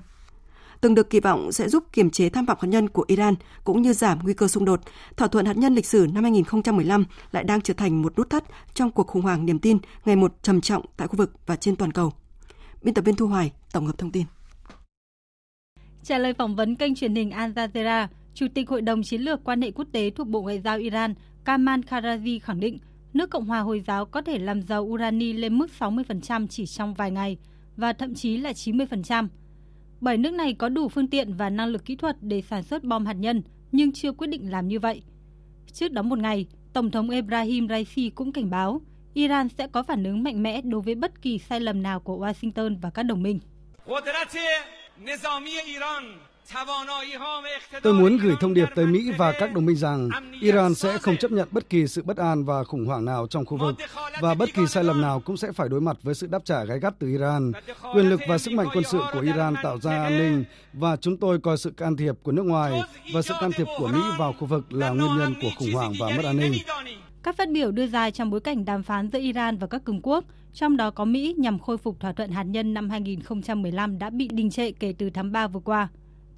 Từng được kỳ vọng sẽ giúp kiềm chế tham vọng hạt nhân của Iran cũng như giảm nguy cơ xung đột, thỏa thuận hạt nhân lịch sử năm 2015 lại đang trở thành một nút thắt trong cuộc khủng hoảng niềm tin ngày một trầm trọng tại khu vực và trên toàn cầu. Biên tập viên Thu Hoài tổng hợp thông tin. Trả lời phỏng vấn kênh truyền hình Al Jazeera, Chủ tịch Hội đồng Chiến lược Quan hệ Quốc tế thuộc Bộ Ngoại giao Iran Kamal Karazi khẳng định nước Cộng hòa Hồi giáo có thể làm giàu urani lên mức 60% chỉ trong vài ngày và thậm chí là 90%. Bởi nước này có đủ phương tiện và năng lực kỹ thuật để sản xuất bom hạt nhân nhưng chưa quyết định làm như vậy. Trước đó một ngày, Tổng thống Ebrahim Raisi cũng cảnh báo Iran sẽ có phản ứng mạnh mẽ đối với bất kỳ sai lầm nào của Washington và các đồng minh. Tôi muốn gửi thông điệp tới Mỹ và các đồng minh rằng Iran sẽ không chấp nhận bất kỳ sự bất an và khủng hoảng nào trong khu vực và bất kỳ sai lầm nào cũng sẽ phải đối mặt với sự đáp trả gay gắt từ Iran. Quyền lực và sức mạnh quân sự của Iran tạo ra an ninh và chúng tôi coi sự can thiệp của nước ngoài và sự can thiệp của Mỹ vào khu vực là nguyên nhân của khủng hoảng và mất an ninh. Các phát biểu đưa ra trong bối cảnh đàm phán giữa Iran và các cường quốc, trong đó có Mỹ nhằm khôi phục thỏa thuận hạt nhân năm 2015 đã bị đình trệ kể từ tháng 3 vừa qua.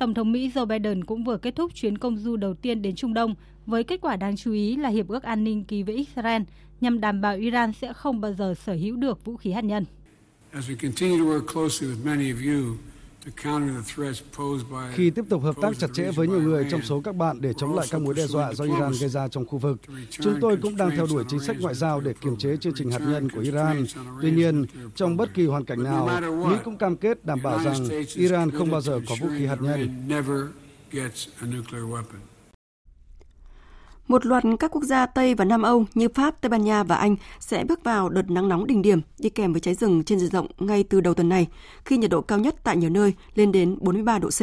Tổng thống Mỹ Joe Biden cũng vừa kết thúc chuyến công du đầu tiên đến Trung Đông với kết quả đáng chú ý là hiệp ước an ninh ký với Israel nhằm đảm bảo Iran sẽ không bao giờ sở hữu được vũ khí hạt nhân. Khi tiếp tục hợp tác chặt chẽ với nhiều người trong số các bạn để chống lại các mối đe dọa do Iran gây ra trong khu vực, chúng tôi cũng đang theo đuổi chính sách ngoại giao để kiềm chế chương trình hạt nhân của Iran. Tuy nhiên, trong bất kỳ hoàn cảnh nào, Mỹ cũng cam kết đảm bảo rằng Iran không bao giờ có vũ khí hạt nhân. Một loạt các quốc gia Tây và Nam Âu như Pháp, Tây Ban Nha và Anh sẽ bước vào đợt nắng nóng đỉnh điểm đi kèm với cháy rừng trên diện rộng ngay từ đầu tuần này, khi nhiệt độ cao nhất tại nhiều nơi lên đến 43 độ C.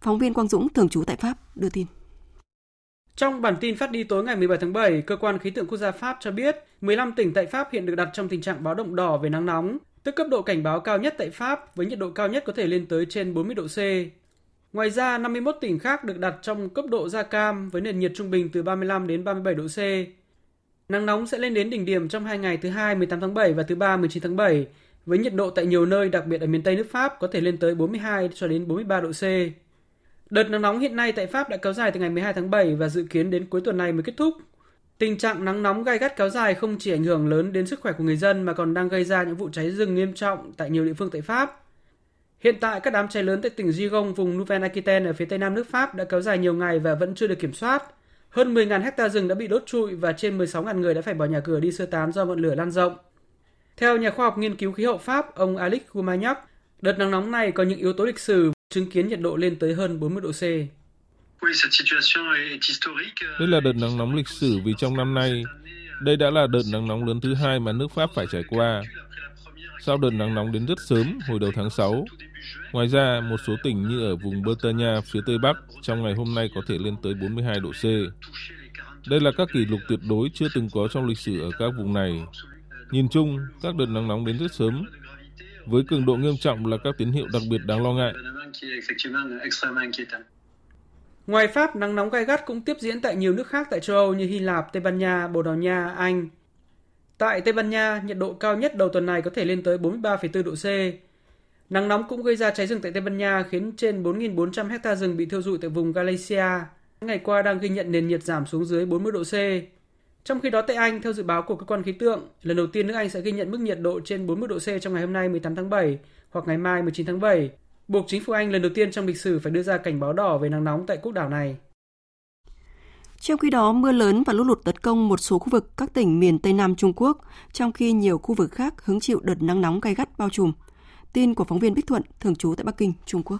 Phóng viên Quang Dũng, thường trú tại Pháp, đưa tin. Trong bản tin phát đi tối ngày 17 tháng 7, Cơ quan Khí tượng Quốc gia Pháp cho biết 15 tỉnh tại Pháp hiện được đặt trong tình trạng báo động đỏ về nắng nóng, tức cấp độ cảnh báo cao nhất tại Pháp với nhiệt độ cao nhất có thể lên tới trên 40 độ C. Ngoài ra, 51 tỉnh khác được đặt trong cấp độ da cam với nền nhiệt trung bình từ 35 đến 37 độ C. Nắng nóng sẽ lên đến đỉnh điểm trong hai ngày thứ hai 18 tháng 7 và thứ ba 19 tháng 7, với nhiệt độ tại nhiều nơi, đặc biệt ở miền Tây nước Pháp có thể lên tới 42 cho đến 43 độ C. Đợt nắng nóng hiện nay tại Pháp đã kéo dài từ ngày 12 tháng 7 và dự kiến đến cuối tuần này mới kết thúc. Tình trạng nắng nóng gai gắt kéo dài không chỉ ảnh hưởng lớn đến sức khỏe của người dân mà còn đang gây ra những vụ cháy rừng nghiêm trọng tại nhiều địa phương tại Pháp. Hiện tại, các đám cháy lớn tại tỉnh Gigon, vùng Nouvelle Aquitaine ở phía tây nam nước Pháp đã kéo dài nhiều ngày và vẫn chưa được kiểm soát. Hơn 10.000 hecta rừng đã bị đốt trụi và trên 16.000 người đã phải bỏ nhà cửa đi sơ tán do ngọn lửa lan rộng. Theo nhà khoa học nghiên cứu khí hậu Pháp, ông Alex Goumagnac, đợt nắng nóng này có những yếu tố lịch sử, chứng kiến nhiệt độ lên tới hơn 40 độ C. Đây là đợt nắng nóng lịch sử vì trong năm nay, đây đã là đợt nắng nóng lớn thứ hai mà nước Pháp phải trải qua sau đợt nắng nóng đến rất sớm hồi đầu tháng 6. Ngoài ra, một số tỉnh như ở vùng Bretagne phía tây bắc trong ngày hôm nay có thể lên tới 42 độ C. Đây là các kỷ lục tuyệt đối chưa từng có trong lịch sử ở các vùng này. Nhìn chung, các đợt nắng nóng đến rất sớm, với cường độ nghiêm trọng là các tín hiệu đặc biệt đáng lo ngại. Ngoài Pháp, nắng nóng gai gắt cũng tiếp diễn tại nhiều nước khác tại châu Âu như Hy Lạp, Tây Ban Nha, Bồ Đào Nha, Anh. Tại Tây Ban Nha, nhiệt độ cao nhất đầu tuần này có thể lên tới 43,4 độ C. Nắng nóng cũng gây ra cháy rừng tại Tây Ban Nha khiến trên 4.400 hecta rừng bị thiêu rụi tại vùng Galicia. Ngày qua đang ghi nhận nền nhiệt giảm xuống dưới 40 độ C. Trong khi đó tại Anh, theo dự báo của cơ quan khí tượng, lần đầu tiên nước Anh sẽ ghi nhận mức nhiệt độ trên 40 độ C trong ngày hôm nay 18 tháng 7 hoặc ngày mai 19 tháng 7, buộc chính phủ Anh lần đầu tiên trong lịch sử phải đưa ra cảnh báo đỏ về nắng nóng tại quốc đảo này. Trong khi đó, mưa lớn và lũ lụt tấn công một số khu vực các tỉnh miền Tây Nam Trung Quốc, trong khi nhiều khu vực khác hứng chịu đợt nắng nóng gay gắt bao trùm. Tin của phóng viên Bích Thuận, thường trú tại Bắc Kinh, Trung Quốc.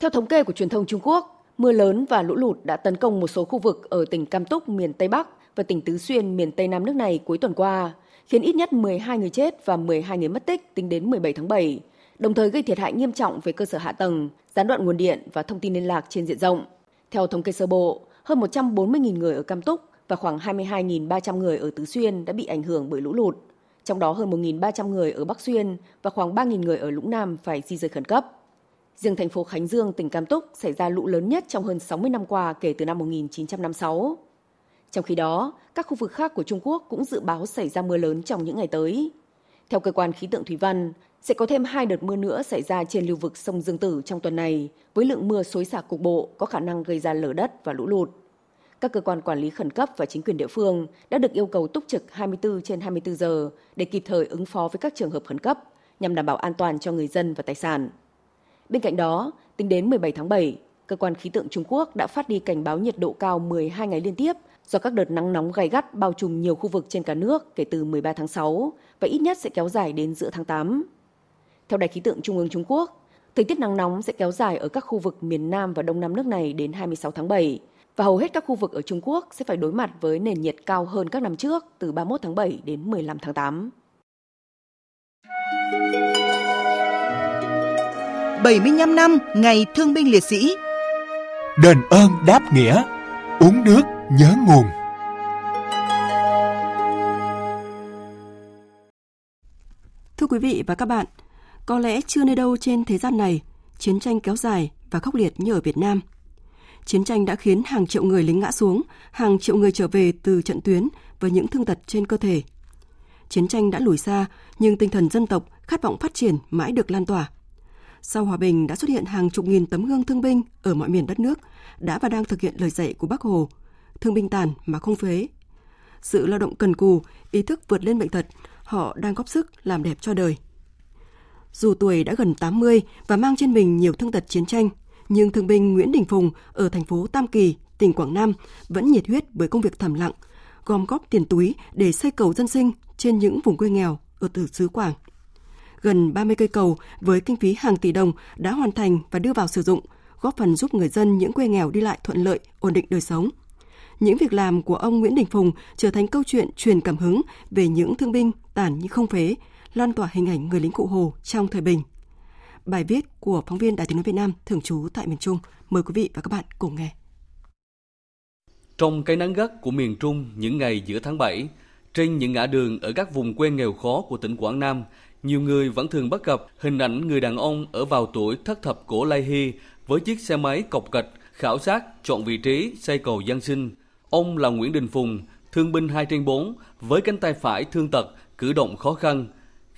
Theo thống kê của truyền thông Trung Quốc, mưa lớn và lũ lụt đã tấn công một số khu vực ở tỉnh Cam Túc, miền Tây Bắc và tỉnh Tứ Xuyên, miền Tây Nam nước này cuối tuần qua, khiến ít nhất 12 người chết và 12 người mất tích tính đến 17 tháng 7, đồng thời gây thiệt hại nghiêm trọng về cơ sở hạ tầng, gián đoạn nguồn điện và thông tin liên lạc trên diện rộng. Theo thống kê sơ bộ, hơn 140.000 người ở Cam Túc và khoảng 22.300 người ở Tứ Xuyên đã bị ảnh hưởng bởi lũ lụt. Trong đó hơn 1.300 người ở Bắc Xuyên và khoảng 3.000 người ở Lũng Nam phải di rời khẩn cấp. Riêng thành phố Khánh Dương, tỉnh Cam Túc xảy ra lũ lớn nhất trong hơn 60 năm qua kể từ năm 1956. Trong khi đó, các khu vực khác của Trung Quốc cũng dự báo xảy ra mưa lớn trong những ngày tới. Theo cơ quan khí tượng thủy văn, sẽ có thêm hai đợt mưa nữa xảy ra trên lưu vực sông Dương Tử trong tuần này, với lượng mưa xối xả cục bộ có khả năng gây ra lở đất và lũ lụt. Các cơ quan quản lý khẩn cấp và chính quyền địa phương đã được yêu cầu túc trực 24 trên 24 giờ để kịp thời ứng phó với các trường hợp khẩn cấp nhằm đảm bảo an toàn cho người dân và tài sản. Bên cạnh đó, tính đến 17 tháng 7, cơ quan khí tượng Trung Quốc đã phát đi cảnh báo nhiệt độ cao 12 ngày liên tiếp do các đợt nắng nóng gay gắt bao trùm nhiều khu vực trên cả nước kể từ 13 tháng 6 và ít nhất sẽ kéo dài đến giữa tháng 8. Theo Đài khí tượng Trung ương Trung Quốc, thời tiết nắng nóng sẽ kéo dài ở các khu vực miền Nam và Đông Nam nước này đến 26 tháng 7 và hầu hết các khu vực ở Trung Quốc sẽ phải đối mặt với nền nhiệt cao hơn các năm trước từ 31 tháng 7 đến 15 tháng 8. 75 năm Ngày Thương binh Liệt sĩ Đền ơn đáp nghĩa Uống nước nhớ nguồn Thưa quý vị và các bạn, có lẽ chưa nơi đâu trên thế gian này chiến tranh kéo dài và khốc liệt như ở Việt Nam. Chiến tranh đã khiến hàng triệu người lính ngã xuống, hàng triệu người trở về từ trận tuyến với những thương tật trên cơ thể. Chiến tranh đã lùi xa, nhưng tinh thần dân tộc, khát vọng phát triển mãi được lan tỏa. Sau hòa bình đã xuất hiện hàng chục nghìn tấm gương thương binh ở mọi miền đất nước, đã và đang thực hiện lời dạy của Bác Hồ, thương binh tàn mà không phế. Sự lao động cần cù, ý thức vượt lên bệnh tật, họ đang góp sức làm đẹp cho đời. Dù tuổi đã gần 80 và mang trên mình nhiều thương tật chiến tranh, nhưng thương binh Nguyễn Đình Phùng ở thành phố Tam Kỳ, tỉnh Quảng Nam vẫn nhiệt huyết với công việc thầm lặng, gom góp tiền túi để xây cầu dân sinh trên những vùng quê nghèo ở từ xứ Quảng. Gần 30 cây cầu với kinh phí hàng tỷ đồng đã hoàn thành và đưa vào sử dụng, góp phần giúp người dân những quê nghèo đi lại thuận lợi, ổn định đời sống. Những việc làm của ông Nguyễn Đình Phùng trở thành câu chuyện truyền cảm hứng về những thương binh tàn như không phế, lan tỏa hình ảnh người lính cụ Hồ trong thời bình. Bài viết của phóng viên Đài tiếng nói Việt Nam thường trú tại miền Trung. Mời quý vị và các bạn cùng nghe. Trong cái nắng gắt của miền Trung những ngày giữa tháng 7, trên những ngã đường ở các vùng quê nghèo khó của tỉnh Quảng Nam, nhiều người vẫn thường bắt gặp hình ảnh người đàn ông ở vào tuổi thất thập cổ Lai Hy với chiếc xe máy cọc gạch khảo sát chọn vị trí xây cầu dân sinh. Ông là Nguyễn Đình Phùng, thương binh 2 trên 4, với cánh tay phải thương tật, cử động khó khăn.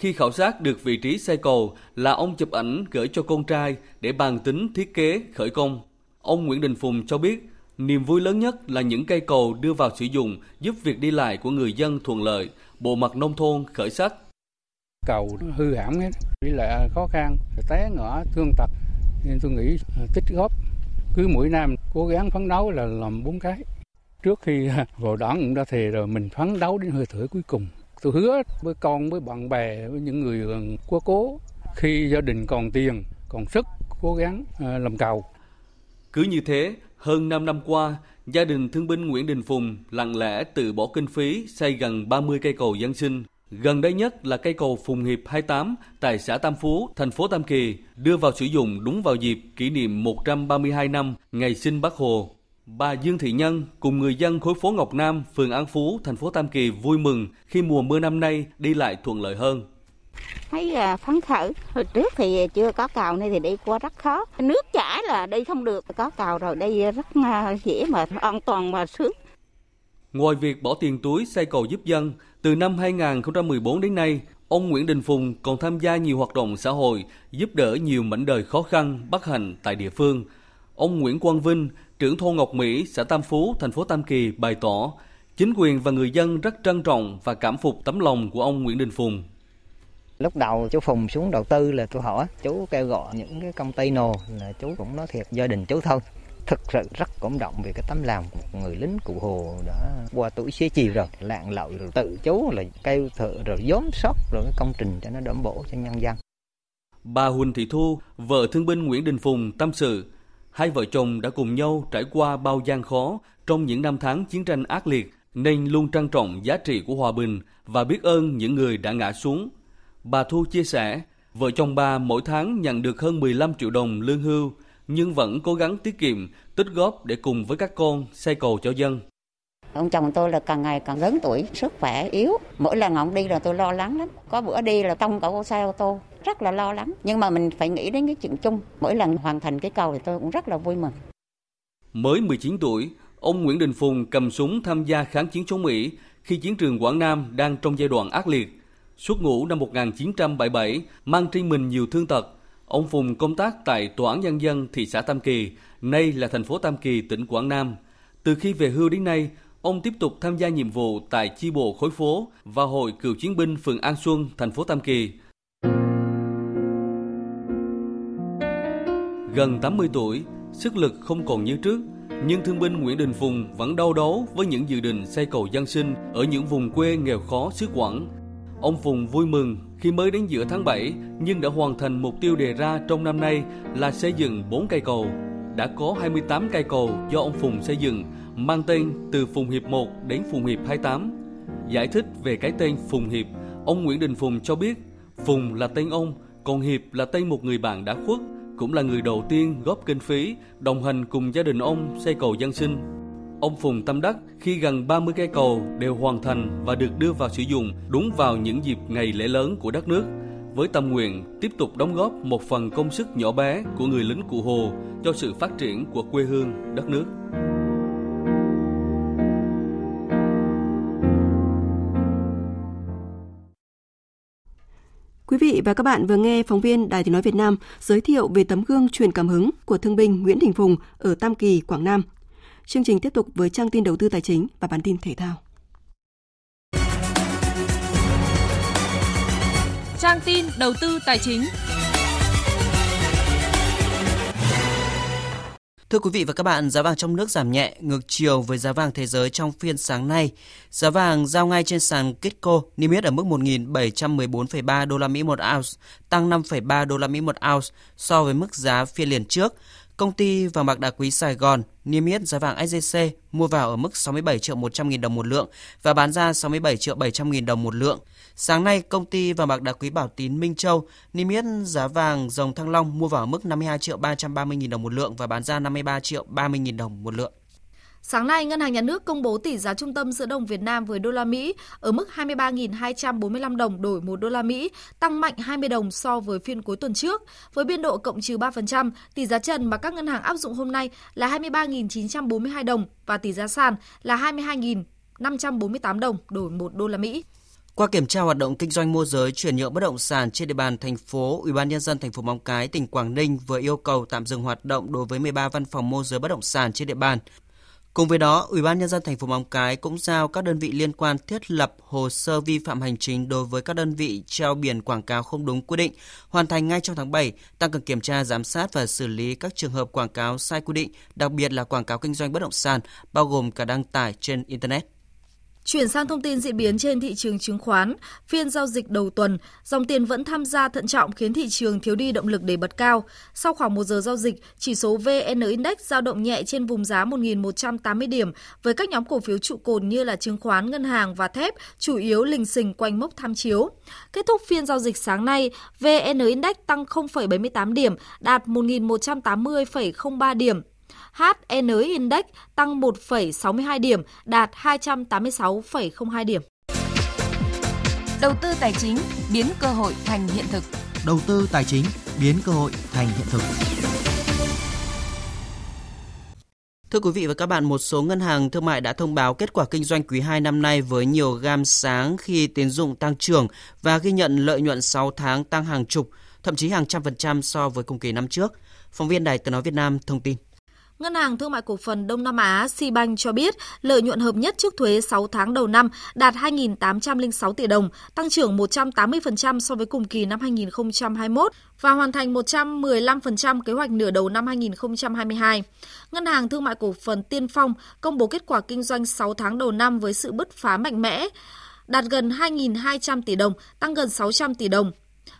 Khi khảo sát được vị trí xây cầu là ông chụp ảnh gửi cho con trai để bàn tính thiết kế khởi công. Ông Nguyễn Đình Phùng cho biết niềm vui lớn nhất là những cây cầu đưa vào sử dụng giúp việc đi lại của người dân thuận lợi, bộ mặt nông thôn khởi sắc. Cầu hư hỏng hết, đi lại khó khăn, té ngõ thương tật nên tôi nghĩ tích góp cứ mỗi năm cố gắng phấn đấu là làm bốn cái trước khi [laughs] vào đảng cũng đã thề rồi mình phấn đấu đến hơi thở cuối cùng tôi hứa với con với bạn bè với những người ờ, quá cố. Khi gia đình còn tiền còn sức cố gắng ờ, làm cầu. Cứ như thế hơn 5 năm qua gia đình thương binh Nguyễn Đình Phùng lặng lẽ tự bỏ kinh phí xây gần 30 cây cầu dân sinh. Gần đây nhất là cây cầu Phùng Hiệp 28 tại xã Tam Phú, thành phố Tam Kỳ, đưa vào sử dụng đúng vào dịp kỷ niệm 132 năm ngày sinh Bác Hồ. Bà Dương Thị Nhân cùng người dân khối phố Ngọc Nam, phường An Phú, thành phố Tam Kỳ vui mừng khi mùa mưa năm nay đi lại thuận lợi hơn. Thấy à, phấn khởi, hồi trước thì chưa có cầu này thì đi qua rất khó. Nước chảy là đi không được, có cầu rồi đi rất à, dễ mà an toàn và sướng. Ngoài việc bỏ tiền túi xây cầu giúp dân, từ năm 2014 đến nay, ông Nguyễn Đình Phùng còn tham gia nhiều hoạt động xã hội, giúp đỡ nhiều mảnh đời khó khăn, bất hạnh tại địa phương. Ông Nguyễn Quang Vinh, trưởng thôn Ngọc Mỹ, xã Tam Phú, thành phố Tam Kỳ bày tỏ, chính quyền và người dân rất trân trọng và cảm phục tấm lòng của ông Nguyễn Đình Phùng. Lúc đầu chú Phùng xuống đầu tư là tôi hỏi, chú kêu gọi những cái công ty nồ là chú cũng nói thiệt gia đình chú thôi thực sự rất cảm động về cái tấm lòng của người lính cụ Hồ đã qua tuổi xế chiều rồi lạng lội rồi tự chú là kêu thợ rồi gióm sót rồi cái công trình cho nó đẩm bổ cho nhân dân. Bà Huỳnh Thị Thu, vợ thương binh Nguyễn Đình Phùng tâm sự, hai vợ chồng đã cùng nhau trải qua bao gian khó trong những năm tháng chiến tranh ác liệt nên luôn trân trọng giá trị của hòa bình và biết ơn những người đã ngã xuống. Bà Thu chia sẻ, vợ chồng bà mỗi tháng nhận được hơn 15 triệu đồng lương hưu nhưng vẫn cố gắng tiết kiệm, tích góp để cùng với các con xây cầu cho dân. Ông chồng tôi là càng ngày càng lớn tuổi, sức khỏe yếu. Mỗi lần ông đi là tôi lo lắng lắm. Có bữa đi là tông cả ô xe ô tô, rất là lo lắng. Nhưng mà mình phải nghĩ đến cái chuyện chung. Mỗi lần hoàn thành cái cầu thì tôi cũng rất là vui mừng. Mới 19 tuổi, ông Nguyễn Đình Phùng cầm súng tham gia kháng chiến chống Mỹ khi chiến trường Quảng Nam đang trong giai đoạn ác liệt. Xuất ngũ năm 1977, mang trên mình nhiều thương tật, Ông Phùng công tác tại Tòa án Nhân dân thị xã Tam Kỳ, nay là thành phố Tam Kỳ, tỉnh Quảng Nam. Từ khi về hưu đến nay, ông tiếp tục tham gia nhiệm vụ tại chi bộ khối phố và hội cựu chiến binh phường An Xuân, thành phố Tam Kỳ. Gần 80 tuổi, sức lực không còn như trước, nhưng thương binh Nguyễn Đình Phùng vẫn đau đấu với những dự định xây cầu dân sinh ở những vùng quê nghèo khó xứ Quảng. Ông Phùng vui mừng khi mới đến giữa tháng 7 nhưng đã hoàn thành mục tiêu đề ra trong năm nay là xây dựng 4 cây cầu. Đã có 28 cây cầu do ông Phùng xây dựng, mang tên từ Phùng Hiệp 1 đến Phùng Hiệp 28. Giải thích về cái tên Phùng Hiệp, ông Nguyễn Đình Phùng cho biết Phùng là tên ông, còn Hiệp là tên một người bạn đã khuất, cũng là người đầu tiên góp kinh phí, đồng hành cùng gia đình ông xây cầu dân sinh Ông Phùng tâm đắc khi gần 30 cây cầu đều hoàn thành và được đưa vào sử dụng đúng vào những dịp ngày lễ lớn của đất nước, với tâm nguyện tiếp tục đóng góp một phần công sức nhỏ bé của người lính cụ Hồ cho sự phát triển của quê hương, đất nước. Quý vị và các bạn vừa nghe phóng viên Đài Tiếng Nói Việt Nam giới thiệu về tấm gương truyền cảm hứng của thương binh Nguyễn Đình Phùng ở Tam Kỳ, Quảng Nam Chương trình tiếp tục với trang tin đầu tư tài chính và bản tin thể thao. Trang tin đầu tư tài chính. Thưa quý vị và các bạn, giá vàng trong nước giảm nhẹ ngược chiều với giá vàng thế giới trong phiên sáng nay. Giá vàng giao ngay trên sàn Kitco niêm yết ở mức 1.714,3 đô la Mỹ một ounce, tăng 5,3 đô la Mỹ một ounce so với mức giá phiên liền trước. Công ty vàng bạc đá quý Sài Gòn niêm yết giá vàng SJC mua vào ở mức 67 triệu 100 nghìn đồng một lượng và bán ra 67 triệu 700 nghìn đồng một lượng. Sáng nay, công ty vàng bạc đá quý Bảo Tín Minh Châu niêm yết giá vàng dòng Thăng Long mua vào ở mức 52 triệu 330 nghìn đồng một lượng và bán ra 53 triệu 30 nghìn đồng một lượng. Sáng nay, Ngân hàng Nhà nước công bố tỷ giá trung tâm giữa đồng Việt Nam với đô la Mỹ ở mức 23.245 đồng đổi 1 đô la Mỹ, tăng mạnh 20 đồng so với phiên cuối tuần trước. Với biên độ cộng trừ 3%, tỷ giá trần mà các ngân hàng áp dụng hôm nay là 23.942 đồng và tỷ giá sàn là 22.548 đồng đổi 1 đô la Mỹ. Qua kiểm tra hoạt động kinh doanh môi giới chuyển nhượng bất động sản trên địa bàn thành phố, Ủy ban nhân dân thành phố Móng Cái, tỉnh Quảng Ninh vừa yêu cầu tạm dừng hoạt động đối với 13 văn phòng môi giới bất động sản trên địa bàn. Cùng với đó, Ủy ban nhân dân thành phố Móng Cái cũng giao các đơn vị liên quan thiết lập hồ sơ vi phạm hành chính đối với các đơn vị treo biển quảng cáo không đúng quy định, hoàn thành ngay trong tháng 7, tăng cường kiểm tra, giám sát và xử lý các trường hợp quảng cáo sai quy định, đặc biệt là quảng cáo kinh doanh bất động sản, bao gồm cả đăng tải trên internet. Chuyển sang thông tin diễn biến trên thị trường chứng khoán, phiên giao dịch đầu tuần, dòng tiền vẫn tham gia thận trọng khiến thị trường thiếu đi động lực để bật cao. Sau khoảng 1 giờ giao dịch, chỉ số VN Index giao động nhẹ trên vùng giá 1.180 điểm với các nhóm cổ phiếu trụ cột như là chứng khoán, ngân hàng và thép chủ yếu lình xình quanh mốc tham chiếu. Kết thúc phiên giao dịch sáng nay, VN Index tăng 0,78 điểm, đạt 1.180,03 điểm. HN Index tăng 1,62 điểm, đạt 286,02 điểm. Đầu tư tài chính biến cơ hội thành hiện thực. Đầu tư tài chính biến cơ hội thành hiện thực. Thưa quý vị và các bạn, một số ngân hàng thương mại đã thông báo kết quả kinh doanh quý 2 năm nay với nhiều gam sáng khi tín dụng tăng trưởng và ghi nhận lợi nhuận 6 tháng tăng hàng chục, thậm chí hàng trăm phần trăm so với cùng kỳ năm trước. Phóng viên Đài Tiếng Nói Việt Nam thông tin. Ngân hàng Thương mại Cổ phần Đông Nam Á Sibank cho biết lợi nhuận hợp nhất trước thuế 6 tháng đầu năm đạt 2.806 tỷ đồng, tăng trưởng 180% so với cùng kỳ năm 2021 và hoàn thành 115% kế hoạch nửa đầu năm 2022. Ngân hàng Thương mại Cổ phần Tiên Phong công bố kết quả kinh doanh 6 tháng đầu năm với sự bứt phá mạnh mẽ, đạt gần 2.200 tỷ đồng, tăng gần 600 tỷ đồng.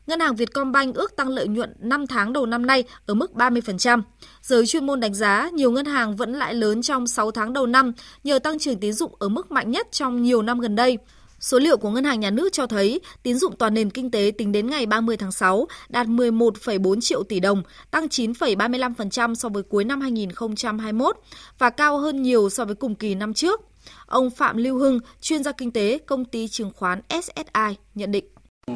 Ngân hàng Vietcombank ước tăng lợi nhuận 5 tháng đầu năm nay ở mức 30%. Giới chuyên môn đánh giá nhiều ngân hàng vẫn lãi lớn trong 6 tháng đầu năm nhờ tăng trưởng tín dụng ở mức mạnh nhất trong nhiều năm gần đây. Số liệu của Ngân hàng Nhà nước cho thấy tín dụng toàn nền kinh tế tính đến ngày 30 tháng 6 đạt 11,4 triệu tỷ đồng, tăng 9,35% so với cuối năm 2021 và cao hơn nhiều so với cùng kỳ năm trước. Ông Phạm Lưu Hưng, chuyên gia kinh tế công ty chứng khoán SSI nhận định.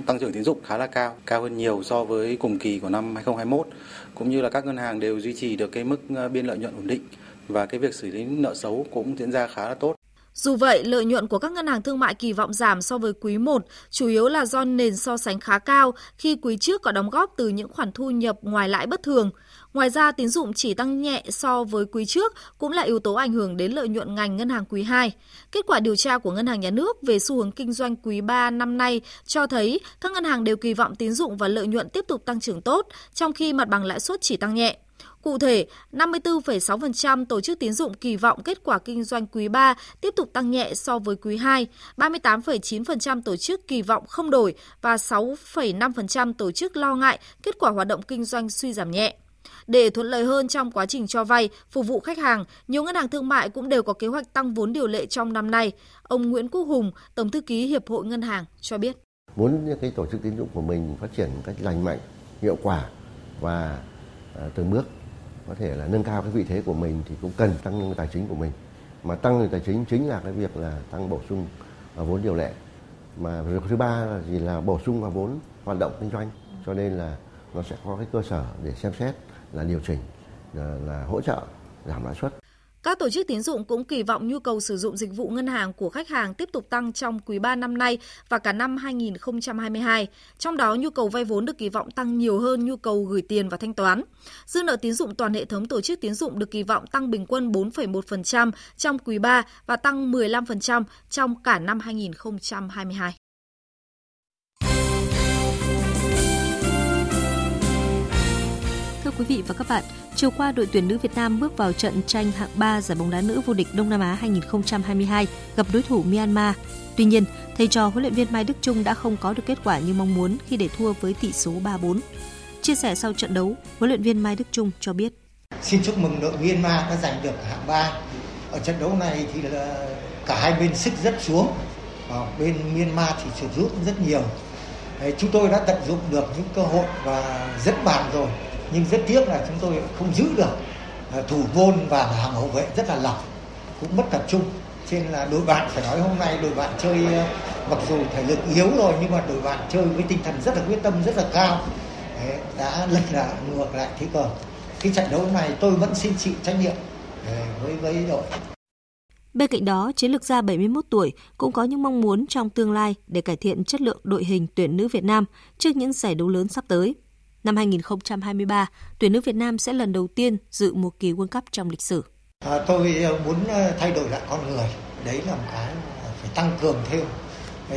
Tăng trưởng tín dụng khá là cao, cao hơn nhiều so với cùng kỳ của năm 2021, cũng như là các ngân hàng đều duy trì được cái mức ờ, biên lợi nhuận ổn định và cái việc xử lý nợ xấu cũng diễn ra khá là tốt. Dù vậy, lợi nhuận của các ngân hàng thương mại kỳ vọng giảm so với quý 1, chủ yếu là do nền so sánh khá cao khi quý trước có đóng góp từ những khoản thu nhập ngoài lãi bất thường. Ngoài ra, tín dụng chỉ tăng nhẹ so với quý trước cũng là yếu tố ảnh hưởng đến lợi nhuận ngành ngân hàng quý 2. Kết quả điều tra của Ngân hàng Nhà nước về xu hướng kinh doanh quý 3 năm nay cho thấy các ngân hàng đều kỳ vọng tín dụng và lợi nhuận tiếp tục tăng trưởng tốt, trong khi mặt bằng lãi suất chỉ tăng nhẹ. Cụ thể, 54,6% tổ chức tín dụng kỳ vọng kết quả kinh doanh quý 3 tiếp tục tăng nhẹ so với quý 2, 38,9% tổ chức kỳ vọng không đổi và 6,5% tổ chức lo ngại kết quả hoạt động kinh doanh suy giảm nhẹ. Để thuận lợi hơn trong quá trình cho vay, phục vụ khách hàng, nhiều ngân hàng thương mại cũng đều có kế hoạch tăng vốn điều lệ trong năm nay. Ông Nguyễn Quốc Hùng, Tổng thư ký Hiệp hội Ngân hàng cho biết. Muốn cái tổ chức tín dụng của mình phát triển một cách lành mạnh, hiệu quả và à, từng bước có thể là nâng cao cái vị thế của mình thì cũng cần tăng năng tài chính của mình. Mà tăng tài chính chính là cái việc là tăng bổ sung vốn điều lệ. Mà việc thứ ba là gì là bổ sung vào vốn hoạt động kinh doanh. Cho nên là nó sẽ có cái cơ sở để xem xét là điều chỉnh là, là hỗ trợ giảm lãi suất. Các tổ chức tín dụng cũng kỳ vọng nhu cầu sử dụng dịch vụ ngân hàng của khách hàng tiếp tục tăng trong quý 3 năm nay và cả năm 2022. Trong đó, nhu cầu vay vốn được kỳ vọng tăng nhiều hơn nhu cầu gửi tiền và thanh toán. Dư nợ tín dụng toàn hệ thống tổ chức tín dụng được kỳ vọng tăng bình quân 4,1% trong quý 3 và tăng 15% trong cả năm 2022. Quý vị và các bạn, chiều qua đội tuyển nữ Việt Nam bước vào trận tranh hạng 3 giải bóng đá nữ vô địch Đông Nam Á 2022 gặp đối thủ Myanmar. Tuy nhiên, thầy trò huấn luyện viên Mai Đức Chung đã không có được kết quả như mong muốn khi để thua với tỷ số 3-4. Chia sẻ sau trận đấu, huấn luyện viên Mai Đức Chung cho biết: Xin chúc mừng đội Myanmar đã giành được hạng 3. Ở trận đấu này thì là cả hai bên sức rất xuống. Ở bên Myanmar thì sụt rút rất nhiều. Chúng tôi đã tận dụng được những cơ hội và dẫn bàn rồi nhưng rất tiếc là chúng tôi không giữ được à, thủ môn và hàng hậu vệ rất là lỏng cũng mất tập trung. Trên là đội bạn phải nói hôm nay đội bạn chơi à, mặc dù thể lực yếu rồi nhưng mà đội bạn chơi với tinh thần rất là quyết tâm rất là cao. Đấy, đã lật lại ngược lại thế cờ. Cái trận đấu này tôi vẫn xin chịu trách nhiệm à, với với đội. Bên cạnh đó, chiến lược gia 71 tuổi cũng có những mong muốn trong tương lai để cải thiện chất lượng đội hình tuyển nữ Việt Nam trước những giải đấu lớn sắp tới. Năm 2023, tuyển nữ Việt Nam sẽ lần đầu tiên dự một kỳ World Cup trong lịch sử. À, tôi ờ, muốn ờ, thay đổi lại con người, đấy là một cái phải tăng cường thêm.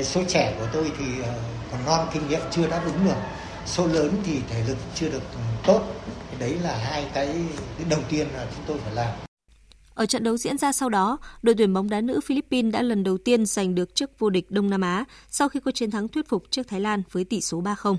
Số trẻ của tôi thì ờ, còn non kinh nghiệm chưa đáp ứng được, số lớn thì thể lực chưa được tốt. Đấy là hai cái đầu tiên là chúng tôi phải làm. Ở trận đấu diễn ra sau đó, đội tuyển bóng đá nữ Philippines đã lần đầu tiên giành được chức vô địch Đông Nam Á sau khi có chiến thắng thuyết phục trước Thái Lan với tỷ số 3-0.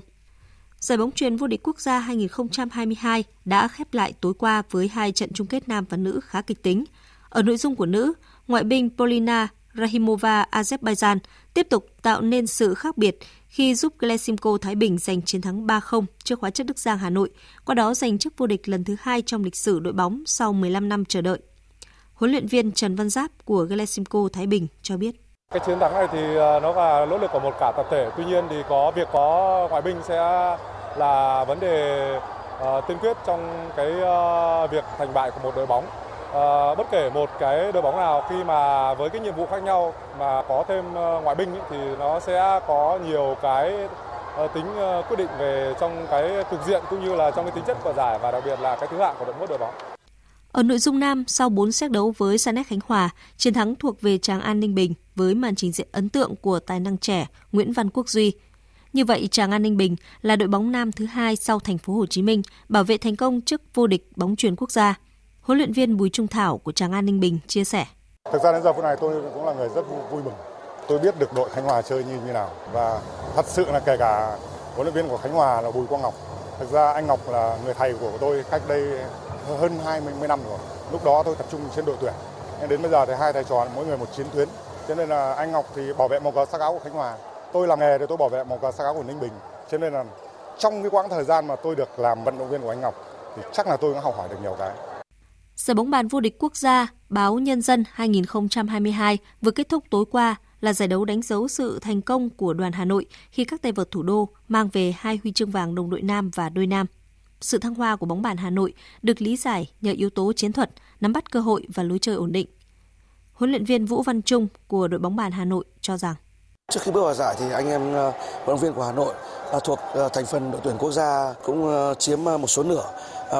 Giải bóng truyền vô địch quốc gia 2022 đã khép lại tối qua với hai trận chung kết nam và nữ khá kịch tính. Ở nội dung của nữ, ngoại binh Polina Rahimova Azerbaijan tiếp tục tạo nên sự khác biệt khi giúp Glesimco Thái Bình giành chiến thắng 3-0 trước hóa chất Đức Giang Hà Nội, qua đó giành chức vô địch lần thứ hai trong lịch sử đội bóng sau 15 năm chờ đợi. Huấn luyện viên Trần Văn Giáp của Glesimco Thái Bình cho biết. Cái chiến thắng này thì ờ, nó là nỗ lực của một cả tập thể. Tuy nhiên thì có việc có ngoại binh sẽ là vấn đề uh, tiên quyết trong cái uh, việc thành bại của một đội bóng. Uh, bất kể một cái đội bóng nào khi mà với cái nhiệm vụ khác nhau mà có thêm uh, ngoại binh ý, thì nó sẽ có nhiều cái uh, tính uh, quyết định về trong cái cục diện cũng như là trong cái tính chất của giải và đặc biệt là cái thứ hạng của đội mỗi đội bóng. Ở nội dung nam, sau 4 xét đấu với Sanet Khánh Hòa, chiến thắng thuộc về Tràng An Ninh Bình với màn trình diễn ấn tượng của tài năng trẻ Nguyễn Văn Quốc Duy. Như vậy, Tràng An Ninh Bình là đội bóng nam thứ hai sau thành phố Hồ Chí Minh bảo vệ thành công chức vô địch bóng truyền quốc gia. Huấn luyện viên Bùi Trung Thảo của Tràng An Ninh Bình chia sẻ. Thực ra đến giờ phút này tôi cũng là người rất vui mừng. Tôi biết được đội Khánh Hòa chơi như như nào và thật sự là kể cả huấn luyện viên của Khánh Hòa là Bùi Quang Ngọc. Thực ra anh Ngọc là người thầy của tôi cách đây hơn 20 năm rồi. Lúc đó tôi tập trung trên đội tuyển. Nhưng đến bây giờ thì hai thầy trò, mỗi người một chiến tuyến. Cho nên là anh Ngọc thì bảo vệ màu cờ sắc áo của Khánh Hòa. Tôi làm nghề thì tôi bảo vệ màu cờ sắc áo của Ninh Bình. Cho nên là trong cái quãng thời gian mà tôi được làm vận động viên của anh Ngọc thì chắc là tôi cũng học hỏi được nhiều cái. Giải bóng bàn vô địch quốc gia Báo Nhân dân 2022 vừa kết thúc tối qua là giải đấu đánh dấu sự thành công của đoàn Hà Nội khi các tay vợt thủ đô mang về hai huy chương vàng đồng đội nam và đôi nam. Sự thăng hoa của bóng bàn Hà Nội được lý giải nhờ yếu tố chiến thuật, nắm bắt cơ hội và lối chơi ổn định. Huấn luyện viên Vũ Văn Trung của đội bóng bàn Hà Nội cho rằng Trước khi bước vào giải thì anh em ờ, vận động viên của Hà Nội ờ, thuộc ờ, thành phần đội tuyển quốc gia cũng chiếm một số nửa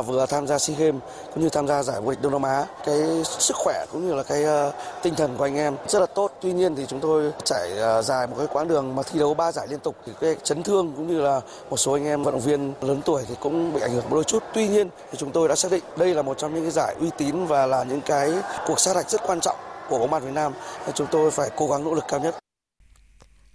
vừa tham gia SEA Games cũng như tham gia giải vô địch Đông Nam Á. Cái sức khỏe cũng như là cái tinh thần của anh em rất là tốt. Tuy nhiên thì chúng tôi trải dài một cái quãng đường mà thi đấu ba giải liên tục thì cái chấn thương cũng như là một số anh em vận động viên lớn tuổi thì cũng bị ảnh hưởng một đôi chút. Tuy nhiên thì chúng tôi đã xác định đây là một trong những cái giải uy tín và là những cái cuộc sát hạch rất quan trọng của bóng bàn Việt Nam. Chúng tôi phải cố gắng nỗ lực cao nhất.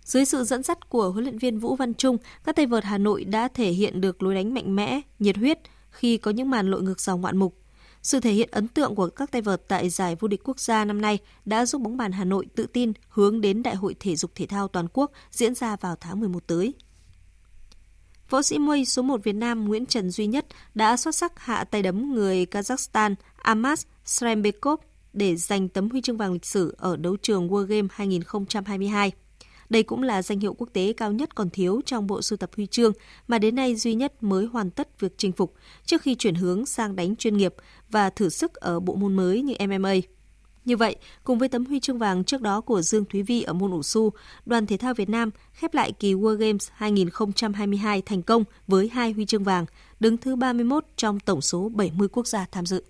Dưới sự dẫn dắt của huấn luyện viên Vũ Văn Trung, các tay vợt Hà Nội đã thể hiện được lối đánh mạnh mẽ, nhiệt huyết khi có những màn lội ngược dòng ngoạn mục. Sự thể hiện ấn tượng của các tay vợt tại giải vô địch quốc gia năm nay đã giúp bóng bàn Hà Nội tự tin hướng đến Đại hội Thể dục Thể thao Toàn quốc diễn ra vào tháng 11 tới. Võ sĩ Muay số 1 Việt Nam Nguyễn Trần Duy Nhất đã xuất sắc hạ tay đấm người Kazakhstan Amas Srembekov để giành tấm huy chương vàng lịch sử ở đấu trường World Game 2022. Đây cũng là danh hiệu quốc tế cao nhất còn thiếu trong bộ sưu tập huy chương mà đến nay duy nhất mới hoàn tất việc chinh phục trước khi chuyển hướng sang đánh chuyên nghiệp và thử sức ở bộ môn mới như MMA. Như vậy, cùng với tấm huy chương vàng trước đó của Dương Thúy Vi ở môn ủ su, đoàn thể thao Việt Nam khép lại kỳ World Games 2022 thành công với hai huy chương vàng, đứng thứ 31 trong tổng số 70 quốc gia tham dự.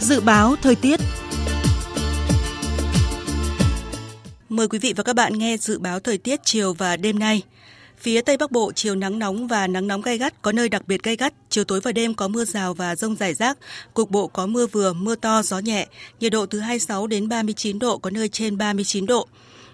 Dự báo thời tiết Mời quý vị và các bạn nghe dự báo thời tiết chiều và đêm nay. Phía Tây Bắc Bộ chiều nắng nóng và nắng nóng gai gắt, có nơi đặc biệt gai gắt, chiều tối và đêm có mưa rào và rông rải rác, cục bộ có mưa vừa, mưa to, gió nhẹ, nhiệt độ từ 26 đến 39 độ, có nơi trên 39 độ.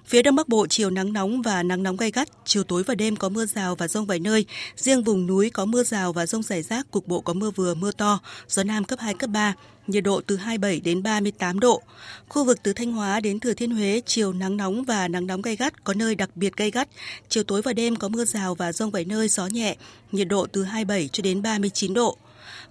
Phía Đông Bắc Bộ chiều nắng nóng và nắng nóng gai gắt, chiều tối và đêm có mưa rào và rông vài nơi, riêng vùng núi có mưa rào và rông rải rác, cục bộ có mưa vừa, mưa to, gió Nam cấp 2, cấp 3, nhiệt độ từ 27 đến 38 độ. Khu vực từ Thanh Hóa đến Thừa Thiên Huế chiều nắng nóng và nắng nóng gay gắt, có nơi đặc biệt gay gắt. Chiều tối và đêm có mưa rào và rông vài nơi gió nhẹ, nhiệt độ từ 27 cho đến 39 độ.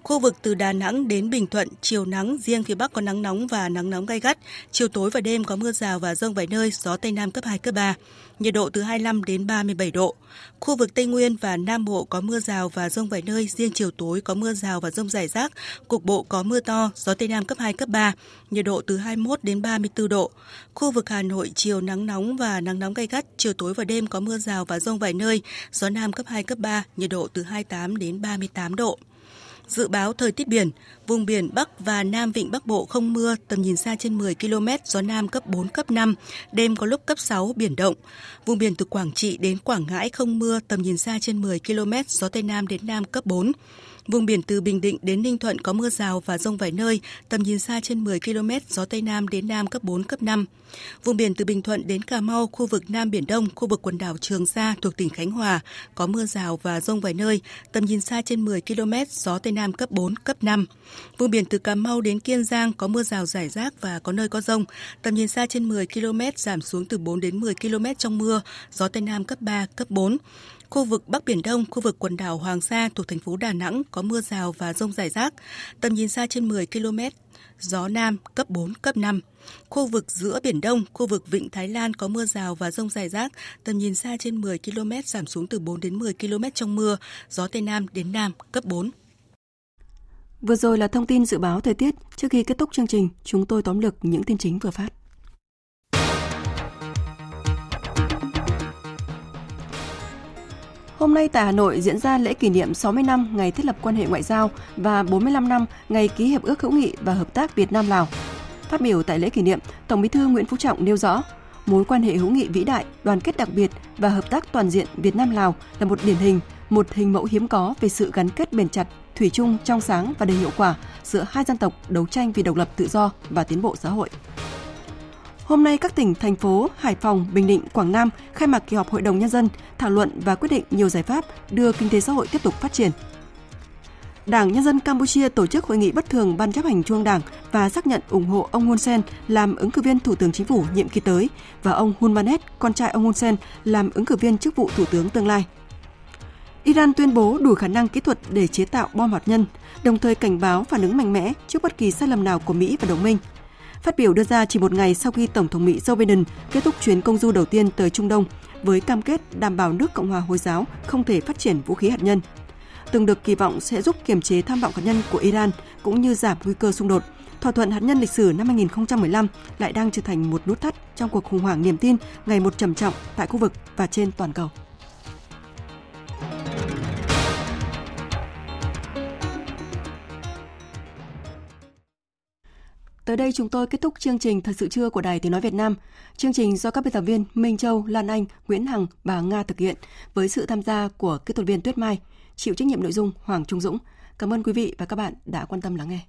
Khu vực từ Đà Nẵng đến Bình Thuận, chiều nắng, riêng phía Bắc có nắng nóng và nắng nóng gai gắt. Chiều tối và đêm có mưa rào và rông vài nơi, gió Tây Nam cấp 2, cấp 3. Nhiệt độ từ 25 đến 37 độ. Khu vực Tây Nguyên và Nam Bộ có mưa rào và rông vài nơi, riêng chiều tối có mưa rào và rông rải rác. Cục bộ có mưa to, gió Tây Nam cấp 2, cấp 3. Nhiệt độ từ 21 đến 34 độ. Khu vực Hà Nội chiều nắng nóng và nắng nóng gai gắt, chiều tối và đêm có mưa rào và rông vài nơi, gió Nam cấp 2, cấp 3, nhiệt độ từ 28 đến 38 độ. Dự báo thời tiết biển, vùng biển Bắc và Nam Vịnh Bắc Bộ không mưa, tầm nhìn xa trên 10 km, gió Nam cấp 4, cấp 5, đêm có lúc cấp 6, biển động. Vùng biển từ Quảng Trị đến Quảng Ngãi không mưa, tầm nhìn xa trên 10 km, gió Tây Nam đến Nam cấp 4. Vùng biển từ Bình Định đến Ninh Thuận có mưa rào và rông vài nơi, tầm nhìn xa trên 10 km, gió Tây Nam đến Nam cấp 4, cấp 5. Vùng biển từ Bình Thuận đến Cà Mau, khu vực Nam Biển Đông, khu vực quần đảo Trường Sa thuộc tỉnh Khánh Hòa có mưa rào và rông vài nơi, tầm nhìn xa trên 10 km, gió Tây Nam cấp 4, cấp 5. Vùng biển từ Cà Mau đến Kiên Giang có mưa rào rải rác và có nơi có rông, tầm nhìn xa trên 10 km, giảm xuống từ 4 đến 10 km trong mưa, gió Tây Nam cấp 3, cấp 4. Khu vực Bắc Biển Đông, khu vực quần đảo Hoàng Sa thuộc thành phố Đà Nẵng có mưa rào và rông rải rác, tầm nhìn xa trên 10 km, gió Nam cấp 4, cấp 5. Khu vực giữa Biển Đông, khu vực Vịnh Thái Lan có mưa rào và rông rải rác, tầm nhìn xa trên 10 km, giảm xuống từ 4 đến 10 km trong mưa, gió Tây Nam đến Nam cấp 4. Vừa rồi là thông tin dự báo thời tiết. Trước khi kết thúc chương trình, chúng tôi tóm lược những tin chính vừa phát. Hôm nay tại Hà Nội diễn ra lễ kỷ niệm 60 năm ngày thiết lập quan hệ ngoại giao và 45 năm ngày ký hiệp ước hữu nghị và hợp tác Việt Nam Lào. Phát biểu tại lễ kỷ niệm, Tổng Bí thư Nguyễn Phú Trọng nêu rõ, mối quan hệ hữu nghị vĩ đại, đoàn kết đặc biệt và hợp tác toàn diện Việt Nam Lào là một điển hình, một hình mẫu hiếm có về sự gắn kết bền chặt, thủy chung, trong sáng và đầy hiệu quả giữa hai dân tộc đấu tranh vì độc lập tự do và tiến bộ xã hội. Hôm nay, các tỉnh, thành phố Hải Phòng, Bình Định, Quảng Nam khai mạc kỳ họp Hội đồng Nhân dân, thảo luận và quyết định nhiều giải pháp đưa kinh tế xã hội tiếp tục phát triển. Đảng Nhân dân Campuchia tổ chức hội nghị bất thường Ban chấp hành Trung Đảng và xác nhận ủng hộ ông Hun Sen làm ứng cử viên Thủ tướng Chính phủ nhiệm kỳ tới và ông Hun Manet, con trai ông Hun Sen, làm ứng cử viên chức vụ Thủ tướng tương lai. Iran tuyên bố đủ khả năng kỹ thuật để chế tạo bom hạt nhân, đồng thời cảnh báo phản ứng mạnh mẽ trước bất kỳ sai lầm nào của Mỹ và đồng minh. Phát biểu đưa ra chỉ một ngày sau khi Tổng thống Mỹ Joe Biden kết thúc chuyến công du đầu tiên tới Trung Đông với cam kết đảm bảo nước Cộng hòa Hồi giáo không thể phát triển vũ khí hạt nhân. Từng được kỳ vọng sẽ giúp kiềm chế tham vọng hạt nhân của Iran cũng như giảm nguy cơ xung đột. Thỏa thuận hạt nhân lịch sử năm 2015 lại đang trở thành một nút thắt trong cuộc khủng hoảng niềm tin ngày một trầm trọng tại khu vực và trên toàn cầu. Tới đây chúng tôi kết thúc chương trình Thật sự trưa của Đài Tiếng Nói Việt Nam. Chương trình do các biên tập viên Minh Châu, Lan Anh, Nguyễn Hằng và Nga thực hiện với sự tham gia của kỹ thuật viên Tuyết Mai, chịu trách nhiệm nội dung Hoàng Trung Dũng. Cảm ơn quý vị và các bạn đã quan tâm lắng nghe.